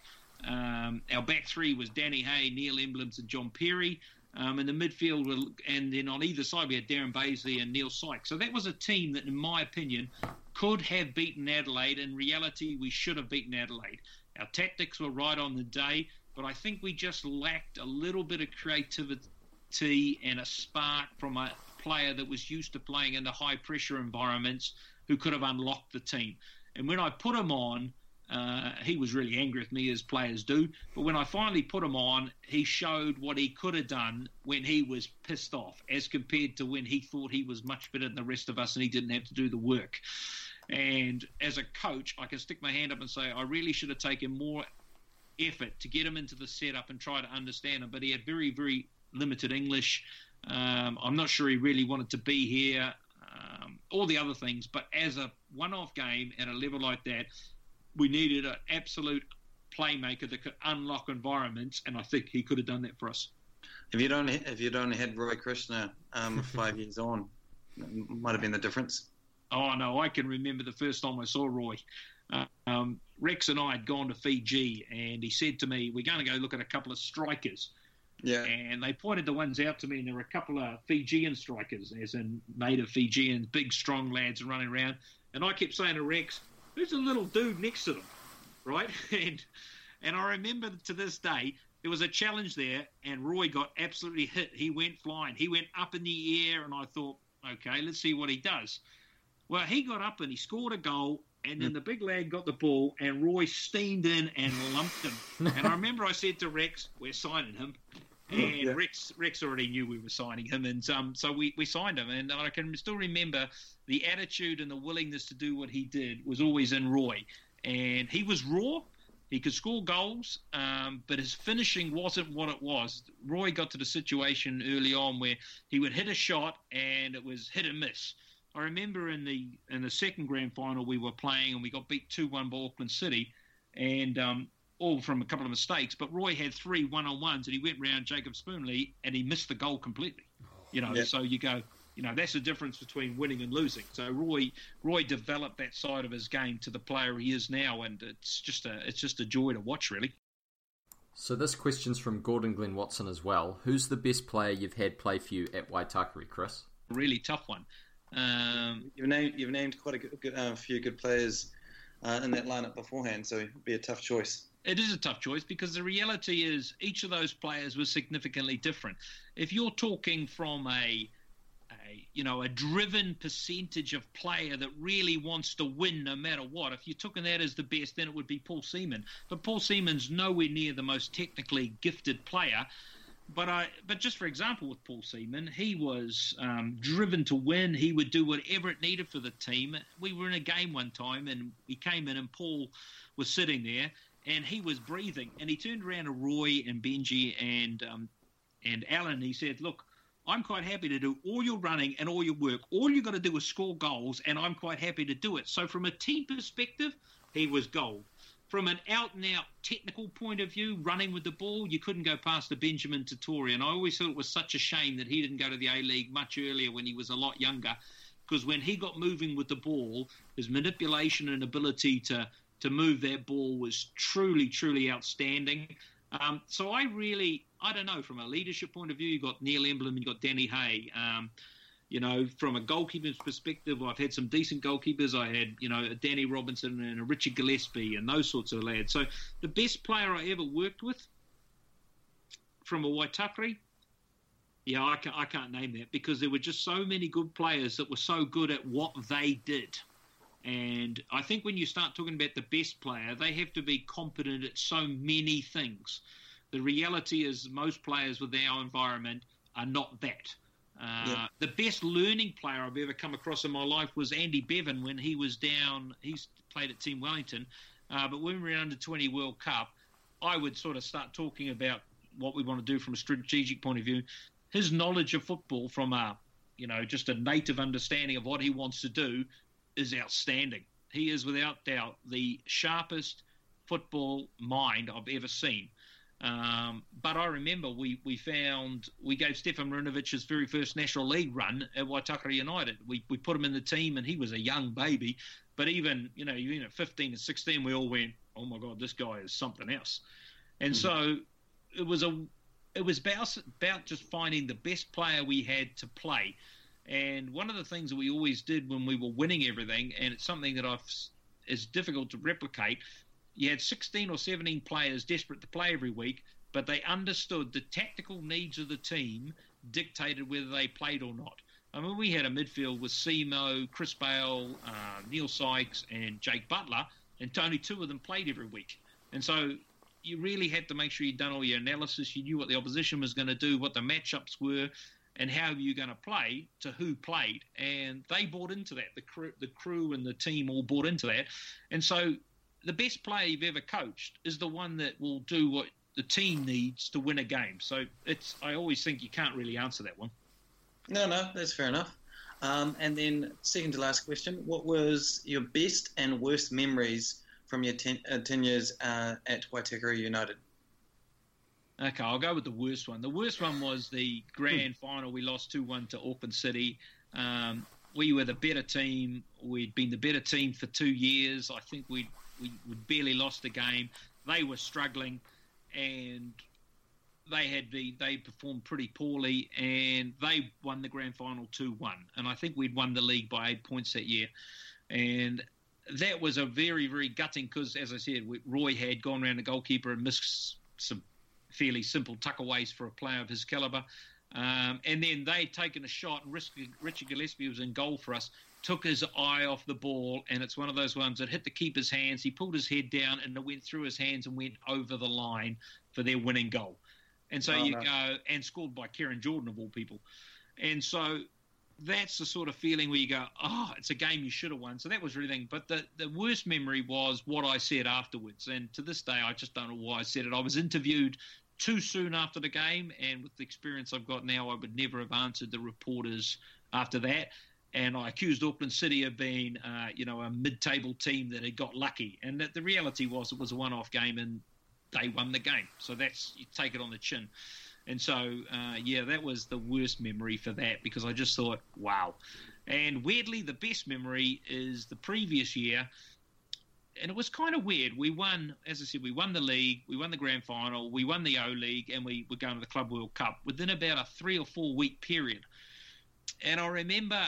S2: Um, our back three was Danny Hay, Neil Emblens, and John Perry. Um, in the midfield, and then on either side we had Darren Bazeley and Neil Sykes. So that was a team that, in my opinion, could have beaten Adelaide. In reality, we should have beaten Adelaide. Our tactics were right on the day, but I think we just lacked a little bit of creativity and a spark from a player that was used to playing in the high pressure environments who could have unlocked the team. And when I put him on, uh, he was really angry with me, as players do. But when I finally put him on, he showed what he could have done when he was pissed off, as compared to when he thought he was much better than the rest of us and he didn't have to do the work. And as a coach, I can stick my hand up and say I really should have taken more effort to get him into the setup and try to understand him. But he had very, very limited English. Um, I'm not sure he really wanted to be here. Um, all the other things, but as a one-off game at a level like that, we needed an absolute playmaker that could unlock environments, and I think he could have done that for us.
S3: If you'd only if you'd only had Roy Krishna um, five years on, might have been the difference.
S2: Oh no, I can remember the first time I saw Roy. Uh, um, Rex and I had gone to Fiji, and he said to me, "We're going to go look at a couple of strikers."
S3: Yeah.
S2: And they pointed the ones out to me, and there were a couple of Fijian strikers, as in native Fijians, big, strong lads running around. And I kept saying to Rex, "Who's a little dude next to them?" Right? And and I remember to this day there was a challenge there, and Roy got absolutely hit. He went flying. He went up in the air, and I thought, okay, let's see what he does. Well, he got up and he scored a goal, and then hmm. the big lad got the ball, and Roy steamed in and lumped him. and I remember I said to Rex, "We're signing him." And
S3: Yeah.
S2: Rex Rex already knew we were signing him, and um, so we, we signed him. And I can still remember the attitude and the willingness to do what he did was always in Roy. And he was raw. He could score goals, um, but his finishing wasn't what it was. Roy got to the situation early on where he would hit a shot and it was hit and miss. I remember in the in the second grand final we were playing and we got beat two one by Auckland City, and um, all from a couple of mistakes. But Roy had three one on ones and he went round Jacob Spoonley and he missed the goal completely. You know,
S3: Yeah.
S2: so you go, you know, that's the difference between winning and losing. So Roy Roy developed that side of his game to the player he is now, and it's just a it's just a joy to watch, really.
S1: So this question's from Gordon Glenn Watson as well. Who's the best player you've had play for you at Waitakere, Chris?
S2: Really tough one. Um,
S3: You've named you've named quite a good, good, uh, few good players uh, in that lineup beforehand, so it'd be a tough choice.
S2: It is a tough choice because the reality is each of those players was significantly different. If you're talking from a, a you know a driven percentage of player that really wants to win no matter what, if you're talking that as the best, then it would be Paul Seaman. But Paul Seaman's nowhere near the most technically gifted player. But I, but just for example, with Paul Seaman, he was um, driven to win. He would do whatever it needed for the team. We were in a game one time, and he came in, and Paul was sitting there, and he was breathing. And he turned around to Roy and Benji and um, and Alan. He said, "Look, I'm quite happy to do all your running and all your work. All you got to do is score goals, and I'm quite happy to do it." So from a team perspective, he was gold. from an out and out technical point of view, running with the ball, you couldn't go past the Benjamin Totori. And I always thought it was such a shame that he didn't go to the A League much earlier when he was a lot younger. Because when he got moving with the ball, his manipulation and ability to, to move that ball was truly, truly outstanding. Um, so I really, I don't know, from a leadership point of view, you've got Neil Emblen and you've got Danny Hay. Um, you know, from a goalkeeper's perspective, I've had some decent goalkeepers. I had, you know, a Danny Robinson and a Richard Gillespie and those sorts of lads. So the best player I ever worked with from a Waitakere, yeah, I, can, I can't name that because there were just so many good players that were so good at what they did. And I think when you start talking about the best player, they have to be competent at so many things. The reality is, most players with our environment are not that. Uh, yeah. The best learning player I've ever come across in my life was Andy Bevan when he was down. He's played at Team Wellington, uh, but when we were under 20 World Cup, I would sort of start talking about what we want to do from a strategic point of view. His knowledge of football, from a you know just a native understanding of what he wants to do, is outstanding. He is without doubt the sharpest football mind I've ever seen. Um, but I remember we, we found we gave Stefan Marinovic his very first National League run at Waitakere United. We, we put him in the team and he was a young baby. But even you know even at 15 and 16, we all went, oh my god, this guy is something else. And mm. so it was a it was about, about just finding the best player we had to play. And one of the things that we always did when we were winning everything, and it's something that I've is difficult to replicate, you had 16 or 17 players desperate to play every week, but they understood the tactical needs of the team dictated whether they played or not. I mean, we had a midfield with Simo, Chris Bale, uh, Neil Sykes, and Jake Butler, and only two of them played every week. And so you really had to make sure you'd done all your analysis. You knew what the opposition was going to do, what the matchups were, and how are you were going to play to who played. And they bought into that. The crew, the crew and the team all bought into that. And so the best player you've ever coached is the one that will do what the team needs to win a game. So it's I always think you can't really answer that one.
S3: No, no, that's fair enough. Um, and then second to last question: What was your best and worst memories from your ten, uh, ten years uh, at Waitakere United?
S2: Okay, I'll go with the worst one. The worst one was the grand final. We lost 2 1 to Auckland City. Um, we were the better team. We'd been the better team for two years. I think we'd we, we barely lost a game. They were struggling, and they had the they performed pretty poorly, and they won the grand final two one. And I think we'd won the league by eight points that year, and that was a very very gutting because, as I said, Roy had gone around the goalkeeper and missed some fairly simple tuckaways for a player of his caliber. Um, and then they'd taken a shot, and Richard Gillespie was in goal for us took his eye off the ball, and it's one of those ones that hit the keeper's hands. He pulled his head down, and it went through his hands and went over the line for their winning goal. And so oh, you no. go and scored by Keryn Jordan of all people. And so that's the sort of feeling where you go, oh, it's a game you should have won. So that was really thing. But the, the worst memory was what I said afterwards. And to this day, I just don't know why I said it. I was interviewed too soon after the game, and with the experience I've got now, I would never have answered the reporters after that and I accused Auckland City of being, uh, you know, a mid-table team that had got lucky. And that the reality was it was a one-off game, and they won the game. So that's you take it on the chin. And so, uh, yeah, that was the worst memory for that because I just thought, wow. And weirdly, the best memory is the previous year. And it was kind of weird. We won, as I said, we won the league, we won the grand final, we won the O League, and we were going to the Club World Cup within about a three or four week period. And I remember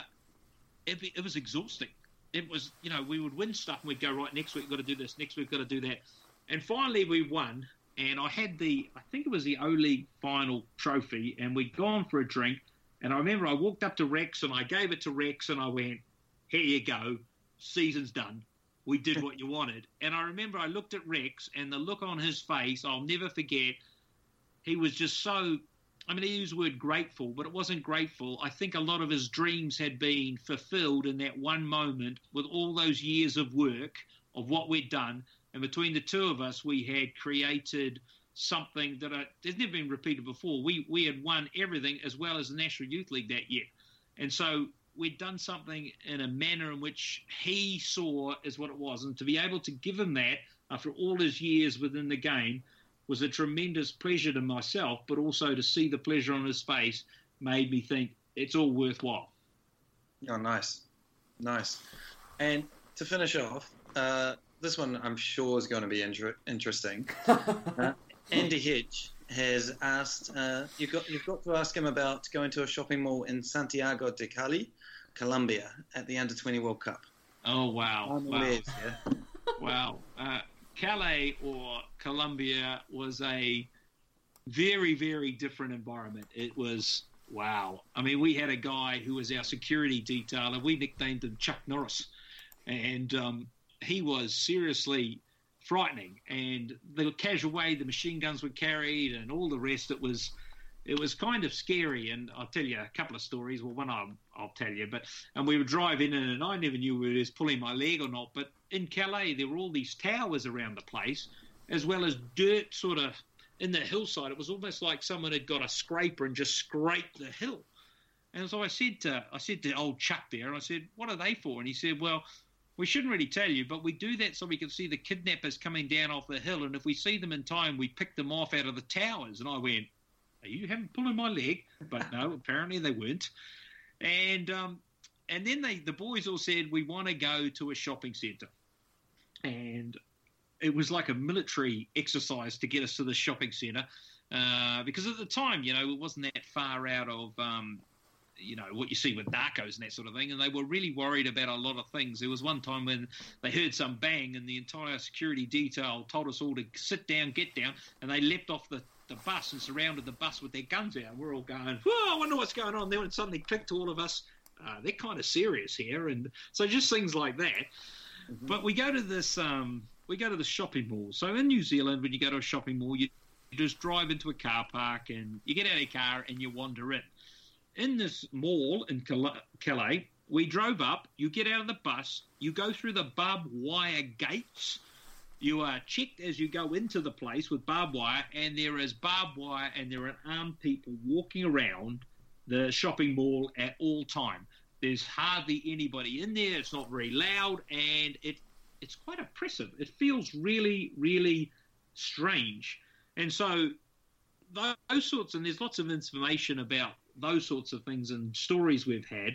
S2: it, it was exhausting. It was, you know, we would win stuff and we'd go, right, next week we've got to do this, next week we've got to do that. And finally we won, and I had the, I think it was the O League final trophy, and we'd gone for a drink. And I remember I walked up to Rex and I gave it to Rex and I went, here you go, season's done. We did what you wanted. And I remember I looked at Rex and the look on his face, I'll never forget. He was just so I mean, he used the word grateful, but it wasn't grateful. I think a lot of his dreams had been fulfilled in that one moment with all those years of work of what we'd done. And between the two of us, we had created something that has never been repeated before. We, we had won everything as well as the National Youth League that year. And so we'd done something in a manner in which he saw as what it was. And to be able to give him that, after all his years within the game was a tremendous pleasure to myself, but also to see the pleasure on his face made me think it's all worthwhile.
S3: Oh, nice, nice. And to finish off, uh, this one I'm sure is going to be inter- interesting. uh, Andy Hedge has asked uh, you've got you've got to ask him about going to a shopping mall in Santiago de Cali, Colombia, at the Under Twenty World Cup.
S2: Oh wow! Wow! Lives, yeah? wow! Uh, Cali or Colombia was a very very different environment. It was wow. I mean, we had a guy who was our security detailer. we nicknamed him Chuck Norris, and um, he was seriously frightening. And the casual way the machine guns were carried and all the rest, it was it was kind of scary. And I'll tell you a couple of stories. Well, one I'll, I'll tell you, but and we were driving in, and I never knew whether it was pulling my leg or not. But in Cali, there were all these towers around the place, as well as dirt sort of in the hillside. It was almost like someone had got a scraper and just scraped the hill. And so I said to I said to old Chuck there, and I said, "What are they for?" And he said, "Well." We shouldn't really tell you, but we do that so we can see the kidnappers coming down off the hill. And if we see them in time, we pick them off out of the towers. And I went, Are you having pulling my leg? But no, apparently they weren't. And um, and then they the boys all said we want to go to a shopping centre, and it was like a military exercise to get us to the shopping centre. Uh, because at the time, you know, it wasn't that far out of um, you know what you see with narcos and that sort of thing, and they were really worried about a lot of things. There was one time when they heard some bang, and the entire security detail told us all to sit down, get down, and they leapt off the, the bus and surrounded the bus with their guns out. We're all going, "Whoa! I wonder what's going on." Then it suddenly clicked to all of us, uh, "They're kind of serious here," and so just things like that. Mm-hmm. But we go to this, um, we go to the shopping mall. So in New Zealand, when you go to a shopping mall, you just drive into a car park and you get out of your car and you wander in in this mall in Cali, we drove up. You get out of the bus, you go through the barbed wire gates. You are checked as you go into the place with barbed wire, and there is barbed wire, and there are armed people walking around the shopping mall at all time. There's hardly anybody in there. It's not very loud, and it it's quite oppressive. It feels really, really strange. And so those sorts, and there's lots of information about those sorts of things and stories we've had.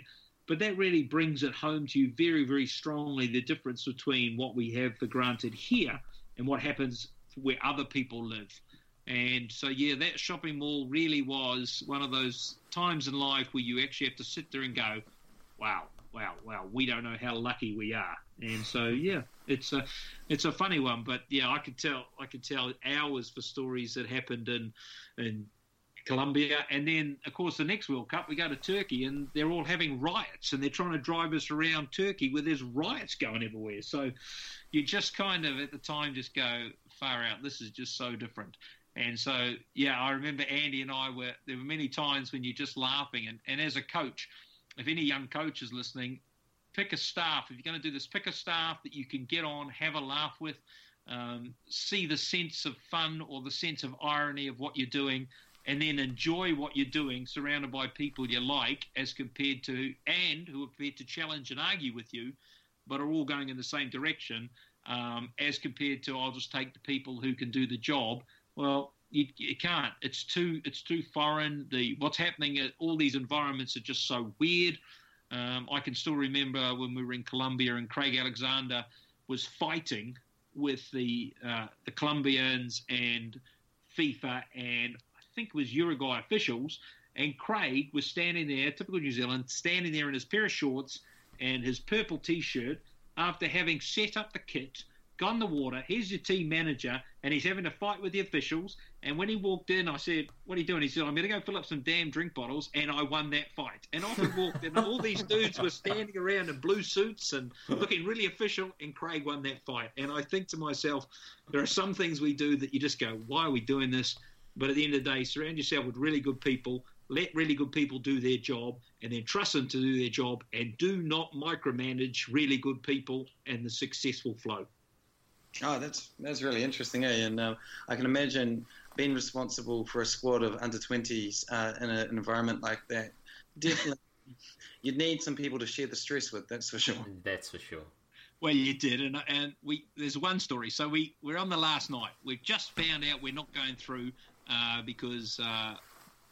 S2: But that really brings it home to you very, very strongly the difference between what we have for granted here and what happens where other people live. And so, yeah, that shopping mall really was one of those times in life where you actually have to sit there and go, wow, wow, wow, we don't know how lucky we are. And so, yeah, it's a, it's a funny one, but yeah, I could tell, I could tell hours for stories that happened in, in Colombia, and then of course the next World Cup we go to Turkey, and they're all having riots, and they're trying to drive us around Turkey where there's riots going everywhere. So you just kind of at the time just go far out. This is just so different. And so yeah, I remember Andy and I were there were many times when you're just laughing, and, and as a coach, if any young coach is listening, pick a staff. If you're going to do this, pick a staff that you can get on, have a laugh with. Um, see the sense of fun or the sense of irony of what you're doing, and then enjoy what you're doing surrounded by people you like as compared to and who are prepared to challenge and argue with you but are all going in the same direction um, as compared to I'll just take the people who can do the job. Well you, you can't. It's too it's too foreign. The what's happening at all these environments are just so weird. Um, I can still remember when we were in Colombia and Craig Alexander was fighting with the uh, the Colombians and FIFA and think it was Uruguay officials, and Craig was standing there, typical New Zealand, standing there in his pair of shorts and his purple T-shirt after having set up the kit, gone the water. Here's your team manager, and he's having a fight with the officials. And when he walked in, I said, "What are you doing?" He said, "I'm going to go fill up some damn drink bottles," and I won that fight. And off he walked, and all these dudes were standing around in blue suits and looking really official, and Craig won that fight. And I think to myself, there are some things we do that you just go, "Why are we doing this?" But at the end of the day, surround yourself with really good people. Let really good people do their job, and then trust them to do their job. And do not micromanage really good people and the successful flow.
S3: Oh, that's that's really interesting, eh? And uh, I can imagine being responsible for a squad of under twenties uh, in a, an environment like that. Definitely, you'd need some people to share the stress with. That's for sure.
S1: That's for sure.
S2: Well, you did, and and we there's one story. So we we're on the last night. We've just found out we're not going through uh, because uh,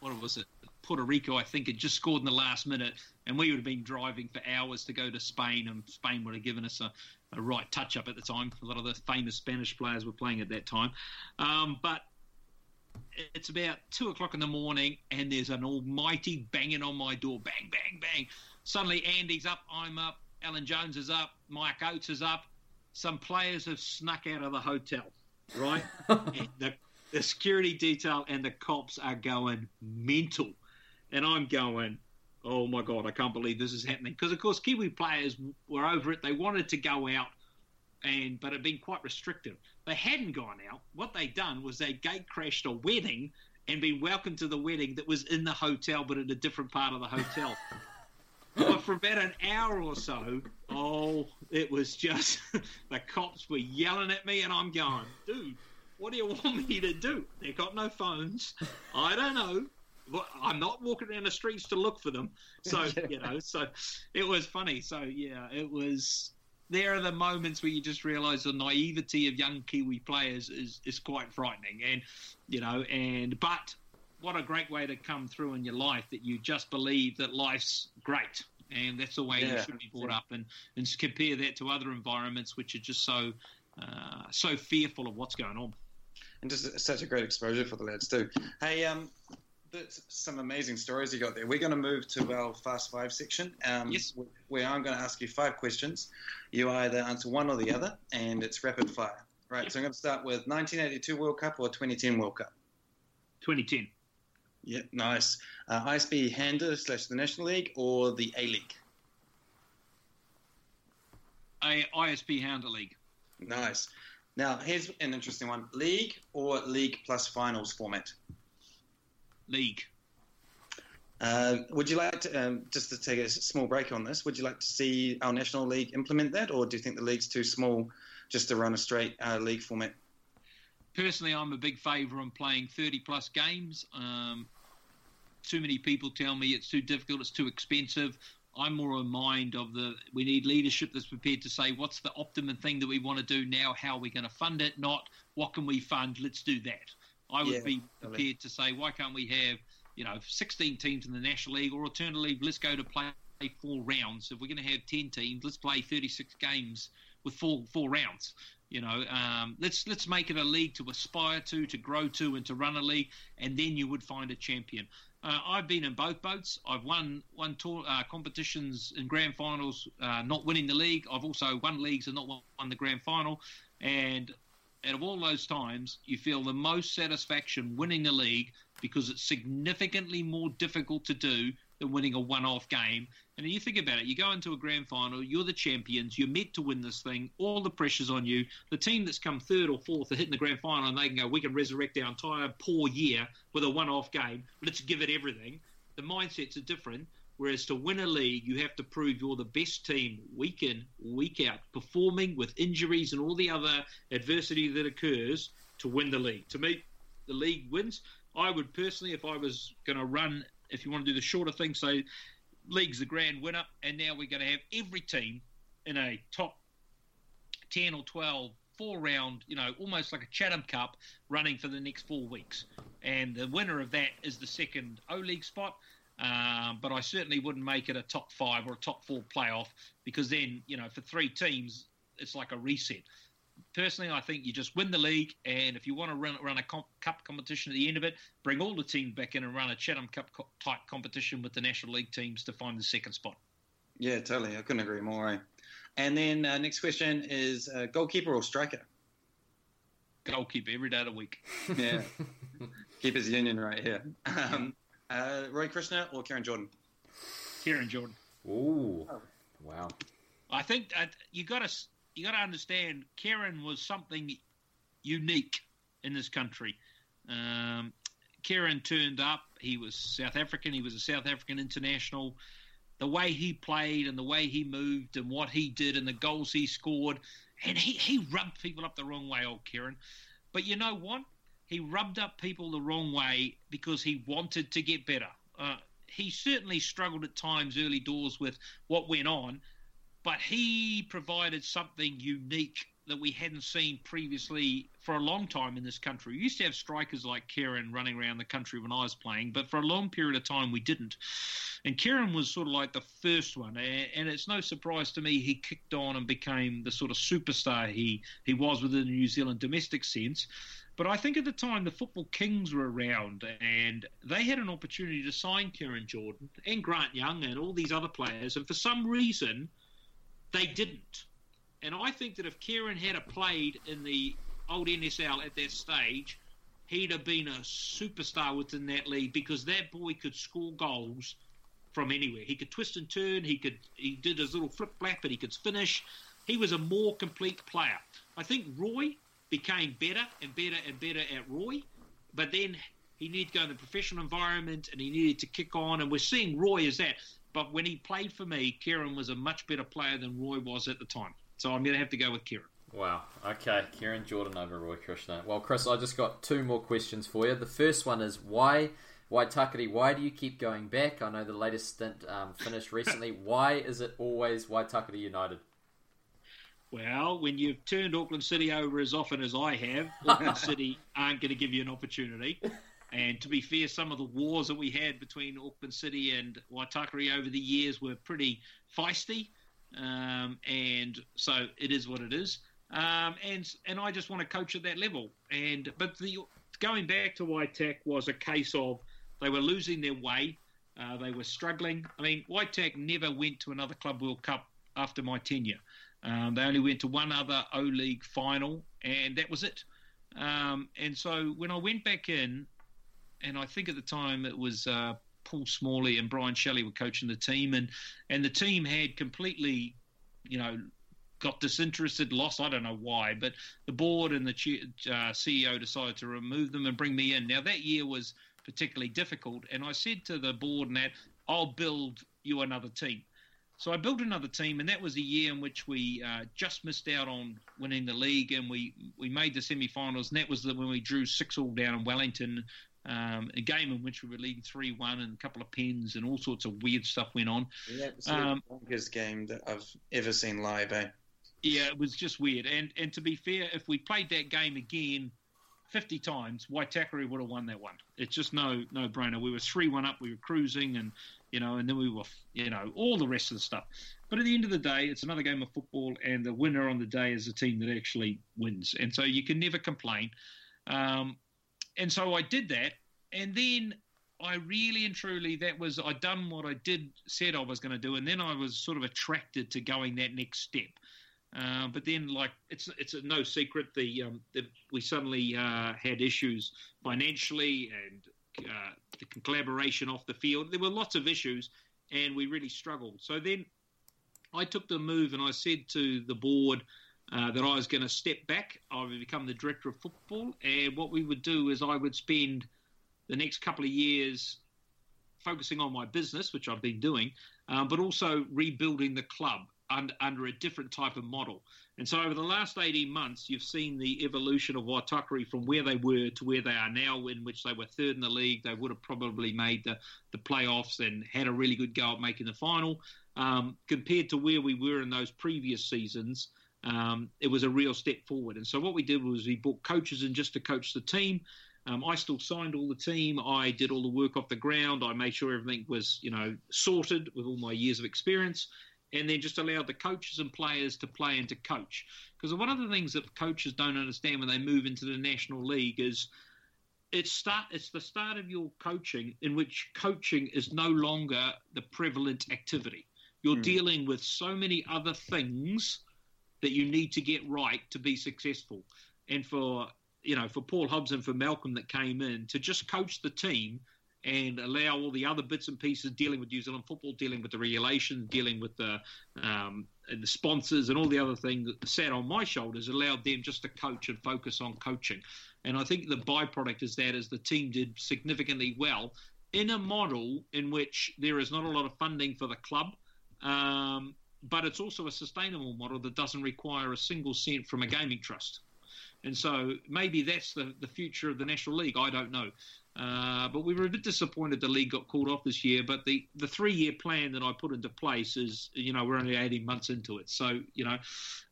S2: what was it? Puerto Rico, I think, had just scored in the last minute, and we would have been driving for hours to go to Spain, and Spain would have given us a, a right touch up at the time. A lot of the famous Spanish players were playing at that time, um, but it's about two o'clock in the morning, and there's an almighty banging on my door, bang, bang, bang. Suddenly, Andy's up, I'm up, Alan Jones is up, Mike Oates is up. Some players have snuck out of the hotel, right? the, the security detail and the cops are going mental. And I'm going, oh my God, I can't believe this is happening. Because, of course, Kiwi players were over it. They wanted to go out, and but it had been quite restrictive. They hadn't gone out. What they'd done was they gate crashed a wedding and been welcomed to the wedding that was in the hotel, but in a different part of the hotel. but for about an hour or so, oh, it was just the cops were yelling at me, and I'm going, dude, what do you want me to do? They've got no phones. I don't know. Well, I'm not walking around the streets to look for them. So, you know, so it was funny. So, yeah, it was. There are the moments where you just realise the naivety of young Kiwi players is, is quite frightening. And, you know, and, but what a great way to come through in your life that you just believe that life's great and that's the way yeah. you should be brought up and, and compare that to other environments which are just so uh, so fearful of what's going on
S3: and just such a great exposure for the lads too hey um that's some amazing stories you got there. We're going to move to our Fast Five section, um, yes. where I'm going to ask you five questions. You either answer one or the other, and it's rapid fire. Right, so I'm going to start with 1982 World Cup or 2010 World Cup?
S2: 2010.
S3: Yeah, nice. Uh, ISPS Handa slash the National League or the A League?
S2: A ISPS Handa League.
S3: Nice. Now, here's an interesting one League or League plus finals format?
S2: League.
S3: Uh, would you like to, um, just to take a small break on this, would you like to see our National League implement that, or do you think the league's too small just to run a straight uh, league format?
S2: Personally, I'm a big favour on playing 30 plus games. Um, too many people tell me it's too difficult, it's too expensive. I'm more in mind of the we need leadership that's prepared to say what's the optimum thing that we want to do now, how are we going to fund it, not what can we fund, let's do that. I would yeah, be prepared to say why can't we have you know 16 teams in the National League, or alternatively let's go to play four rounds. If we're going to have 10 teams, let's play 36 games with four four rounds. You know, um, let's let's make it a league to aspire to, to grow to, and to run a league, and then you would find a champion. Uh, I've been in both boats. I've won won tour, uh, competitions in grand finals, uh, not winning the league. I've also won leagues and not won the grand final. And out of all those times, you feel the most satisfaction winning the league because it's significantly more difficult to do than winning a one-off game. And you think about it, you go into a grand final, you're the champions, you're meant to win this thing, all the pressure's on you. The team that's come third or fourth are hitting the grand final and they can go, we can resurrect our entire poor year with a one-off game. Let's give it everything. The mindsets are different. Whereas to win a league, you have to prove you're the best team week in, week out, performing with injuries and all the other adversity that occurs to win the league. To me, the league wins. I would personally, if I was going to run, if you want to do the shorter thing, say league's the grand winner, and now we're going to have every team in a top 10 or 12 four round, you know, almost like a Chatham Cup running for the next four weeks. And the winner of that is the second O League spot. Um, but I certainly wouldn't make it a top five or a top four playoff because then, you know, for three teams, it's like a reset. Personally, I think you just win the league, and if you want to run, run a comp, cup competition at the end of it, bring all the teams back in and run a Chatham Cup co- type competition with the National League teams to find the second spot.
S3: Yeah, totally. I couldn't agree more. Eh? And then uh, next question is uh, goalkeeper or striker?
S2: Goalkeeper every day of the week.
S3: yeah, keepers union right here. Um, uh, Roy Krishna or Keryn Jordan?
S2: Keryn Jordan.
S1: Ooh, oh. wow.
S2: I think that you got to you got to understand. Keryn was something unique in this country. Um, Keryn turned up. He was South African. He was a South African international. The way he played and the way he moved and what he did and the goals he scored, and he, he rubbed people up the wrong way, old Keryn. But you know what? he rubbed up people the wrong way because he wanted to get better. Uh, he certainly struggled at times early doors with what went on, but he provided something unique that we hadn't seen previously for a long time in this country. We used to have strikers like Keryn running around the country when I was playing, but for a long period of time we didn't. And Keryn was sort of like the first one, and it's no surprise to me he kicked on and became the sort of superstar he, he was within the New Zealand domestic sense. But I think at the time the Football Kings were around and they had an opportunity to sign Keryn Jordan and Grant Young and all these other players, and for some reason they didn't. And I think that if Keryn had played in the old NSL at that stage, he'd have been a superstar within that league because that boy could score goals from anywhere. He could twist and turn. He could he did his little flip flap, but he could finish. He was a more complete player. I think Roy became better and better and better at Roy, but then he needed to go in the professional environment and he needed to kick on. And we're seeing Roy as that. But when he played for me, Keryn was a much better player than Roy was at the time. So I'm going to have to go with Keryn.
S1: Wow. Okay, Keryn Jordan over Roy Krishna. Well, Chris, I just got two more questions for you. The first one is why, why Waitakere? Why do you keep going back? I know the latest stint um, finished recently. why is it always Waitakere United?
S2: Well, when you've turned Auckland City over as often as I have, Auckland City aren't going to give you an opportunity. And to be fair, some of the wars that we had between Auckland City and Waitakere over the years were pretty feisty. Um, and so it is what it is. Um, and and I just want to coach at that level. And but the going back to Waitak was a case of they were losing their way. Uh, they were struggling. I mean, Waitak never went to another Club World Cup after my tenure. Um, they only went to one other O League final, and that was it. Um, and so when I went back in, and I think at the time it was uh, Paul Smalley and Brian Shelley were coaching the team, and and the team had completely, you know, got disinterested, lost. I don't know why, but the board and the uh, CEO decided to remove them and bring me in. Now that year was particularly difficult, and I said to the board and that I'll build you another team. So I built another team, and that was a year in which we uh, just missed out on winning the league, and we, we made the semi-finals. And that was the, when we drew six all down in Wellington, um, a game in which we were leading three one, and a couple of pins, and all sorts of weird stuff went on.
S3: Yeah, it's um, the longest game that I've ever seen live. Eh?
S2: Yeah, it was just weird. And and to be fair, if we played that game again. 50 times, Waitakere would have won that one. It's just no no brainer. We were 3 1 up, we were cruising, and you know, and then we were, you know, all the rest of the stuff. But at the end of the day, it's another game of football, and the winner on the day is the team that actually wins. And so you can never complain. Um, and so I did that, and then I really and truly that was I done what I did said I was going to do, and then I was sort of attracted to going that next step. Uh, but then, like it's it's no secret the, um, the we suddenly uh, had issues financially and uh, the collaboration off the field. There were lots of issues, and we really struggled. So then I took the move and I said to the board uh, that I was going to step back. I would become the director of football, and what we would do is I would spend the next couple of years focusing on my business, which I've been doing, um, but also rebuilding the club under, under a different type of model. And so over the last 18 months, you've seen the evolution of Waitakere from where they were to where they are now, in which they were third in the league. They would have probably made the, the playoffs and had a really good go at making the final. Um, compared to where we were in those previous seasons, um, it was a real step forward. And so what we did was we brought coaches in just to coach the team. Um, I still signed all the team. I did all the work off the ground. I made sure everything was, you know, sorted with all my years of experience and then just allowed the coaches and players to play and to coach. Because one of the things that coaches don't understand when they move into the National League is it's start it's the start of your coaching in which coaching is no longer the prevalent activity. You're mm. dealing with so many other things that you need to get right to be successful. And for you know, for Paul Hobbs and for Malcolm that came in to just coach the team and allow all the other bits and pieces dealing with New Zealand football, dealing with the regulations, dealing with the um, the sponsors and all the other things that sat on my shoulders, allowed them just to coach and focus on coaching. And I think the byproduct is that is the team did significantly well in a model in which there is not a lot of funding for the club. Um, but it's also a sustainable model that doesn't require a single cent from a gaming trust. And so maybe that's the, the future of the National League. I don't know. Uh, but we were a bit disappointed the league got called off this year. But the, the three year plan that I put into place is, you know, we're only 18 months into it. So, you know,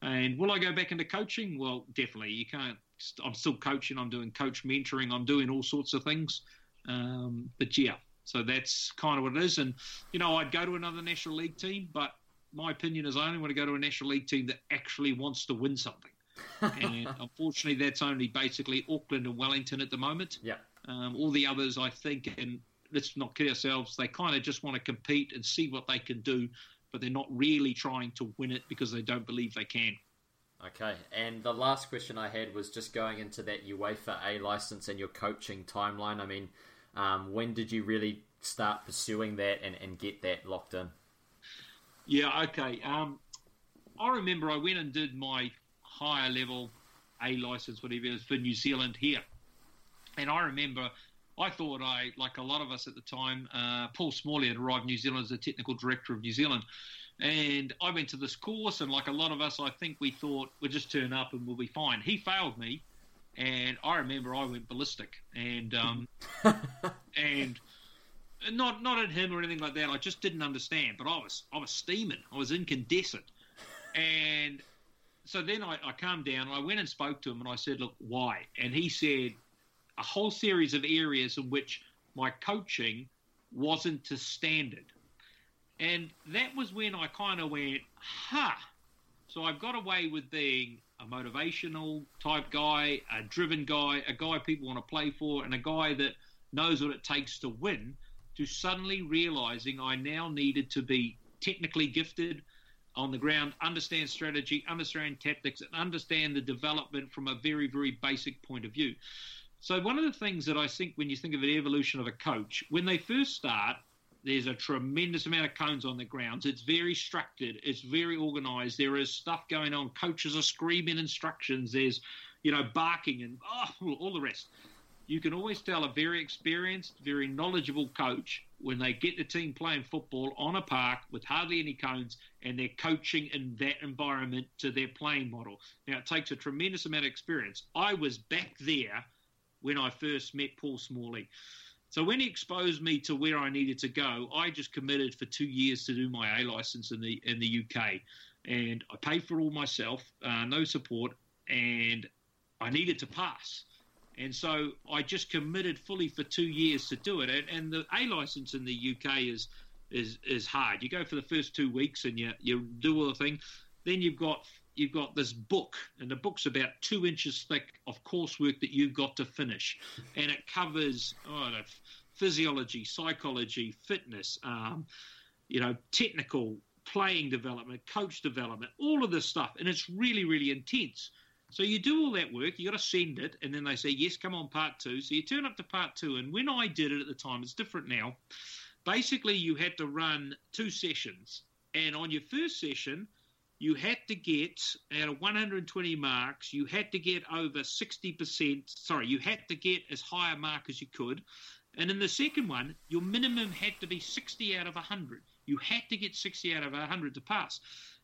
S2: and will I go back into coaching? Well, definitely. You can't. I'm still coaching. I'm doing coach mentoring. I'm doing all sorts of things. Um, but yeah, so that's kind of what it is. And, you know, I'd go to another National League team, but my opinion is I only want to go to a National League team that actually wants to win something. and unfortunately, that's only basically Auckland and Wellington at the moment.
S1: Yeah.
S2: Um, all the others, I think, and let's not kid ourselves, they kind of just want to compete and see what they can do, but they're not really trying to win it because they don't believe they can.
S1: Okay, and the last question I had was just going into that UEFA A license and your coaching timeline. I mean, um, when did you really start pursuing that and, and get that locked in?
S2: Yeah, okay. Um, I remember I went and did my higher level A license, whatever it is, for New Zealand here. And I remember I thought I, like a lot of us at the time, uh, Paul Smalley had arrived in New Zealand as the technical director of New Zealand. And I went to this course, and like a lot of us, I think we thought we'll just turn up and we'll be fine. He failed me, and I remember I went ballistic, and um, and not not at him or anything like that. I just didn't understand, but I was I was steaming. I was incandescent, and so then I, I calmed down. I went and spoke to him, and I said, "Look, why?" And he said a whole series of areas in which my coaching wasn't to standard, and that was when I kind of went, "Ha!" Huh. So I've got away with being a motivational type guy, a driven guy, a guy people want to play for, and a guy that knows what it takes to win to suddenly realizing I now needed to be technically gifted on the ground, understand strategy, understand tactics, and understand the development from a very, very basic point of view. So, one of the things that I think when you think of the evolution of a coach, when they first start, there's a tremendous amount of cones on the grounds. It's very structured. It's very organized. There is stuff going on. Coaches are screaming instructions. There's, you know, barking and oh, all the rest you can always tell a very experienced, very knowledgeable coach when they get the team playing football on a park with hardly any cones and they're coaching in that environment to their playing model. Now, it takes a tremendous amount of experience. I was back there when I first met Paul Smalley. So when he exposed me to where I needed to go, I just committed for two years to do my A license in the in the UK, and I paid for all myself, uh, no support, and I needed to pass. And so I just committed fully for two years to do it. And, and the A license in the UK is is is hard. You go for the first two weeks and you you do all the thing. Then you've got you've got this book, and the book's about two inches thick of coursework that you've got to finish, and it covers oh, physiology, psychology, fitness, um, you know, technical playing development, coach development, all of this stuff, and it's really really intense. So you do all that work, you got to send it, and then they say, yes, come on, part two. So you turn up to part two, and when I did it at the time, it's different now. Basically, you had to run two sessions, and on your first session, you had to get out of 120 marks, you had to get over 60%. Sorry, you had to get as high a mark as you could. And in the second one, your minimum had to be 60 out of 100. You had to get 60 out of 100 to pass.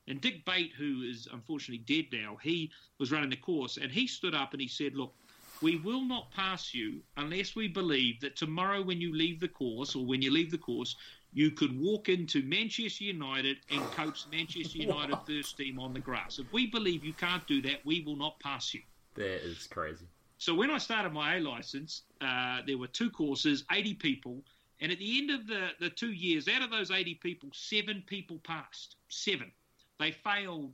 S2: And Dick Bate, who is unfortunately dead now, he was running the course and he stood up and he said, Look, we will not pass you unless we believe that tomorrow when you leave the course or when you leave the course, you could walk into Manchester United and coach Manchester United first team on the grass. If we believe you can't do that, we will not pass you.
S1: That is crazy.
S2: So when I started my A license, uh, there were two courses, 80 people. And at the end of the, the two years, out of those 80 people, seven people passed. Seven. They failed.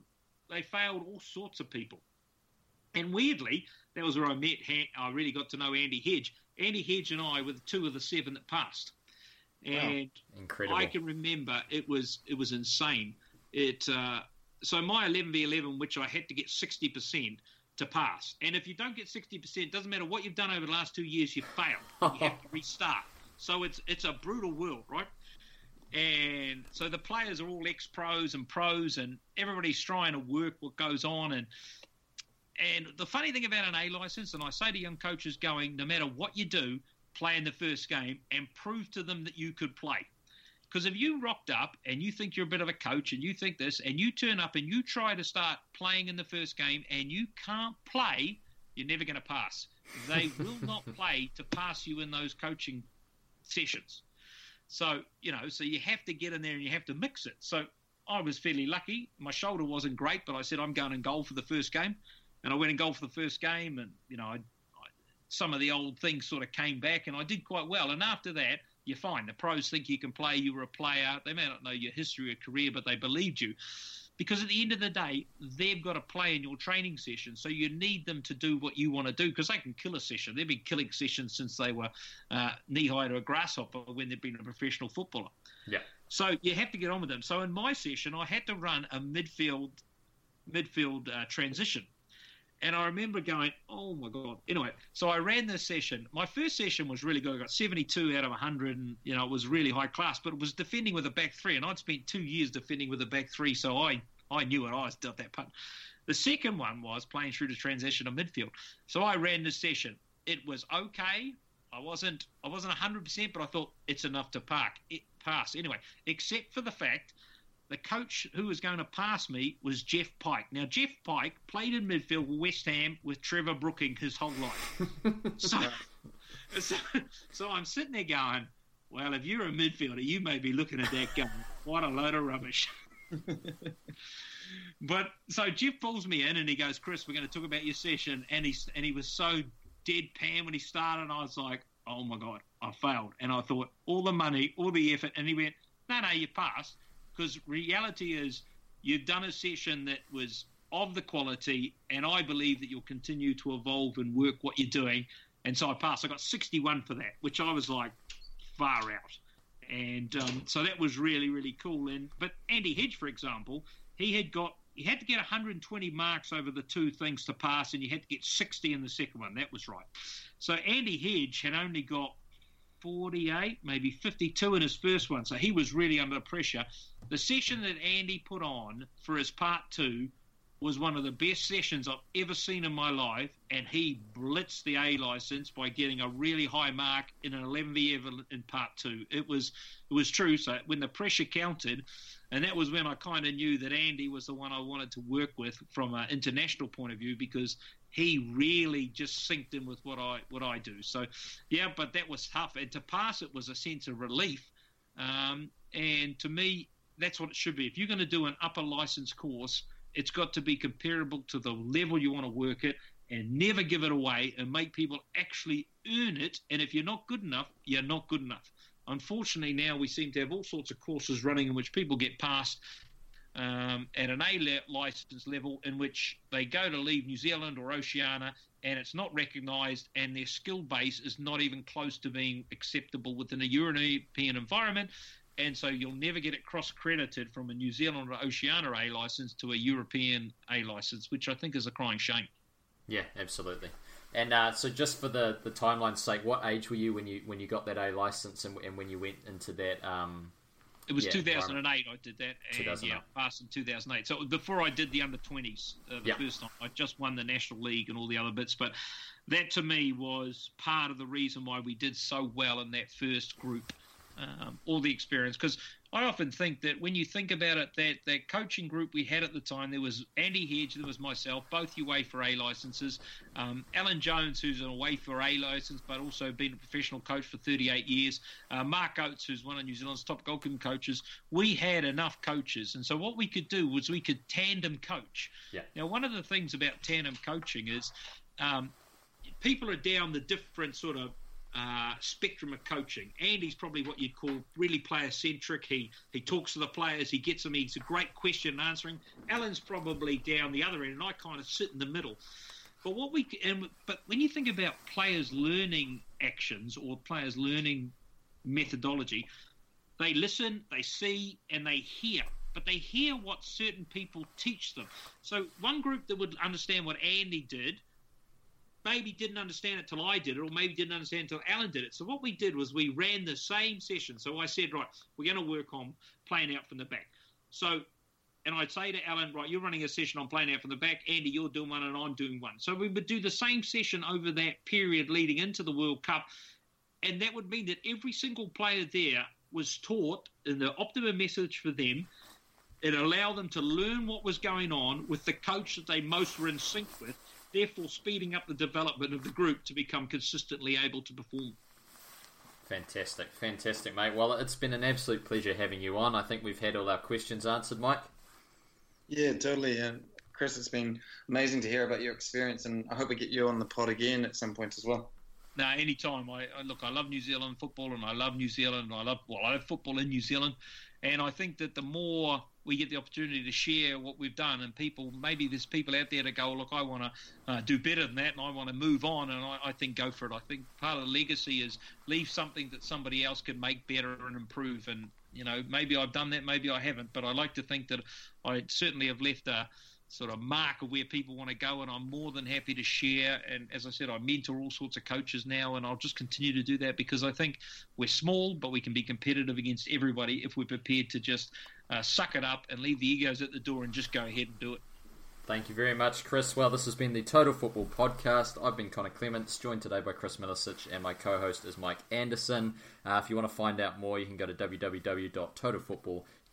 S2: They failed all sorts of people. And weirdly, that was where I met. I really got to know Andy Hedge. Andy Hedge and I were the two of the seven that passed. And
S1: wow. Incredible.
S2: I can remember it was it was insane. It uh, so my 11 v 11, which I had to get 60 percent to pass. And if you don't get 60 percent, doesn't matter what you've done over the last two years, you failed. You have to restart. So it's it's a brutal world, right? And so the players are all ex pros and pros, and everybody's trying to work what goes on. And and the funny thing about an A license, and I say to young coaches going, no matter what you do, play in the first game and prove to them that you could play. Because if you rocked up and you think you're a bit of a coach and you think this, and you turn up and you try to start playing in the first game and you can't play, you're never going to pass. they will not play to pass you in those coaching sessions. So, you know, so you have to get in there and you have to mix it. So I was fairly lucky. My shoulder wasn't great, but I said, I'm going and goal for the first game. And I went and goal for the first game. And, you know, I, I, some of the old things sort of came back and I did quite well. And after that, you're fine. The pros think you can play. You were a player. They may not know your history or career, but they believed you. Because at the end of the day, they've got to play in your training session. So you need them to do what you want to do because they can kill a session. They've been killing sessions since they were uh, knee high to a grasshopper when they've been a professional footballer.
S1: Yeah.
S2: So you have to get on with them. So in my session, I had to run a midfield midfield uh, transition. And I remember going, oh my God. Anyway, so I ran this session. My first session was really good. I got 72 out of 100, and, you know, it was really high class, but it was defending with a back three. And I'd spent two years defending with a back three, so I, I knew it. I was at that punt. The second one was playing through the transition of midfield. So I ran this session. It was okay. I wasn't I wasn't 100%, but I thought it's enough to park, it, pass. Anyway, except for the fact the coach who was going to pass me was Geoff Pike. Now, Geoff Pike played in midfield with West Ham with Trevor Brooking his whole life. so, so, so, I'm sitting there going, well, if you're a midfielder, you may be looking at that going, what a load of rubbish. but so Geoff pulls me in and he goes, Chris, we're going to talk about your session. And he, and he was so deadpan when he started. I was like, oh my God, I failed. And I thought, all the money, all the effort. And he went, no, no, you passed because reality is you've done a session that was of the quality, and I believe that you'll continue to evolve and work what you're doing. And so I passed. I got 61 for that, which I was like far out. And um, so that was really, really cool. And but Andy Hedge, for example, he had got he had to get 120 marks over the two things to pass, and you had to get 60 in the second one. That was right. So Andy Hedge had only got 48, maybe 52 in his first one. So he was really under pressure. The session that Andy put on for his part two was one of the best sessions I've ever seen in my life, and he blitzed the A license by getting a really high mark in an 11v ever in part two. It was it was true. So when the pressure counted, and that was when I kind of knew that Andy was the one I wanted to work with from an international point of view because he really just synced in with what I what I do. So, yeah, but that was tough, and to pass it was a sense of relief. Um, and to me, that's what it should be. If you're going to do an upper license course, it's got to be comparable to the level you want to work at, and never give it away, and make people actually earn it. And if you're not good enough, you're not good enough. Unfortunately, now we seem to have all sorts of courses running in which people get passed um, at an A license level in which they go to leave New Zealand or Oceania and it's not recognised and their skill base is not even close to being acceptable within a European environment. And so you'll never get it cross credited from a New Zealand or Oceania A license to a European A license, which I think is a crying shame.
S1: Yeah, absolutely. And uh, so, just for the, the timeline's sake, what age were you when you when you got that A license and, and when you went into that um,
S2: it was yeah, 2008 I did that, and yeah, passed in 2008. So before I did the under 20s, uh, the yep. first time I just won the National League and all the other bits. But that to me was part of the reason why we did so well in that first group. Um, all the experience because I often think that when you think about it, that that coaching group we had at the time, there was Andy Hedge, there was myself, both UEFA A licenses, um, Alan Jones, who's an UEFA A license, but also been a professional coach for 38 years, uh, Mark Oates, who's one of New Zealand's top goalkeeping coaches. We had enough coaches, and so what we could do was we could tandem coach.
S1: Yeah.
S2: Now, one of the things about tandem coaching is um, people are down the different sort of uh, spectrum of coaching. Andy's probably what you'd call really player centric. He he talks to the players, he gets them. He's a great question answering. Alan's probably down the other end, and I kind of sit in the middle. But what we and but when you think about players learning actions or players learning methodology, they listen, they see, and they hear. But they hear what certain people teach them. So one group that would understand what Andy did maybe didn't understand it till I did it, or maybe didn't understand it till Alan did it. So what we did was we ran the same session. So I said, right, we're going to work on playing out from the back. So, and I'd say to Alan, right, you're running a session on playing out from the back. Andy, you're doing one, and I'm doing one. So we would do the same session over that period leading into the World Cup, and that would mean that every single player there was taught in the optimum message for them. It allowed them to learn what was going on with the coach that they most were in sync with
S4: therefore speeding up the development of the group to become consistently able to perform.
S1: Fantastic, fantastic, mate. Well, it's been an absolute pleasure having you on. I think we've had all our questions answered, Mike.
S3: Yeah, totally. And Chris, it's been amazing to hear about your experience, and I hope we get you on the pod again at some point as well.
S2: No, anytime. I, I look. I love New Zealand football, and I love New Zealand. I love well, I love football in New Zealand, and I think that the more we get the opportunity to share what we've done, and people maybe there's people out there to go, look, I want to uh, do better than that, and I want to move on, and I, I, think go for it. I think part of the legacy is leave something that somebody else can make better and improve, and you know maybe I've done that, maybe I haven't, but I like to think that I certainly have left a sort of mark of where people want to go, and I'm more than happy to share. And as I said, I mentor all sorts of coaches now, and I'll just continue to do that because I think we're small, but we can be competitive against everybody if we're prepared to just uh, suck it up and leave the egos at the door and just go ahead and do it.
S1: Thank you very much, Chris. Well, this has been the Total Football Podcast. I've been Connor Clements, joined today by Chris Milicich, and my co host is Mike Anderson. Uh, if you want to find out more, you can go to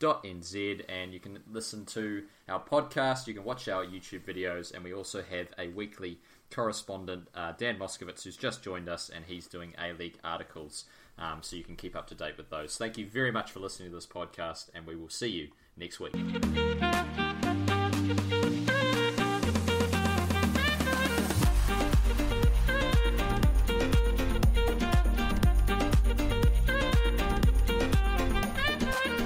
S1: www.totalfootball.nz and you can listen to our podcast, you can watch our YouTube videos, and we also have a weekly correspondent, uh, Dan Moskowitz, who's just joined us, and he's doing A League articles. Um, so you can keep up to date with those. Thank you very much for listening to this podcast, and we will see you next week.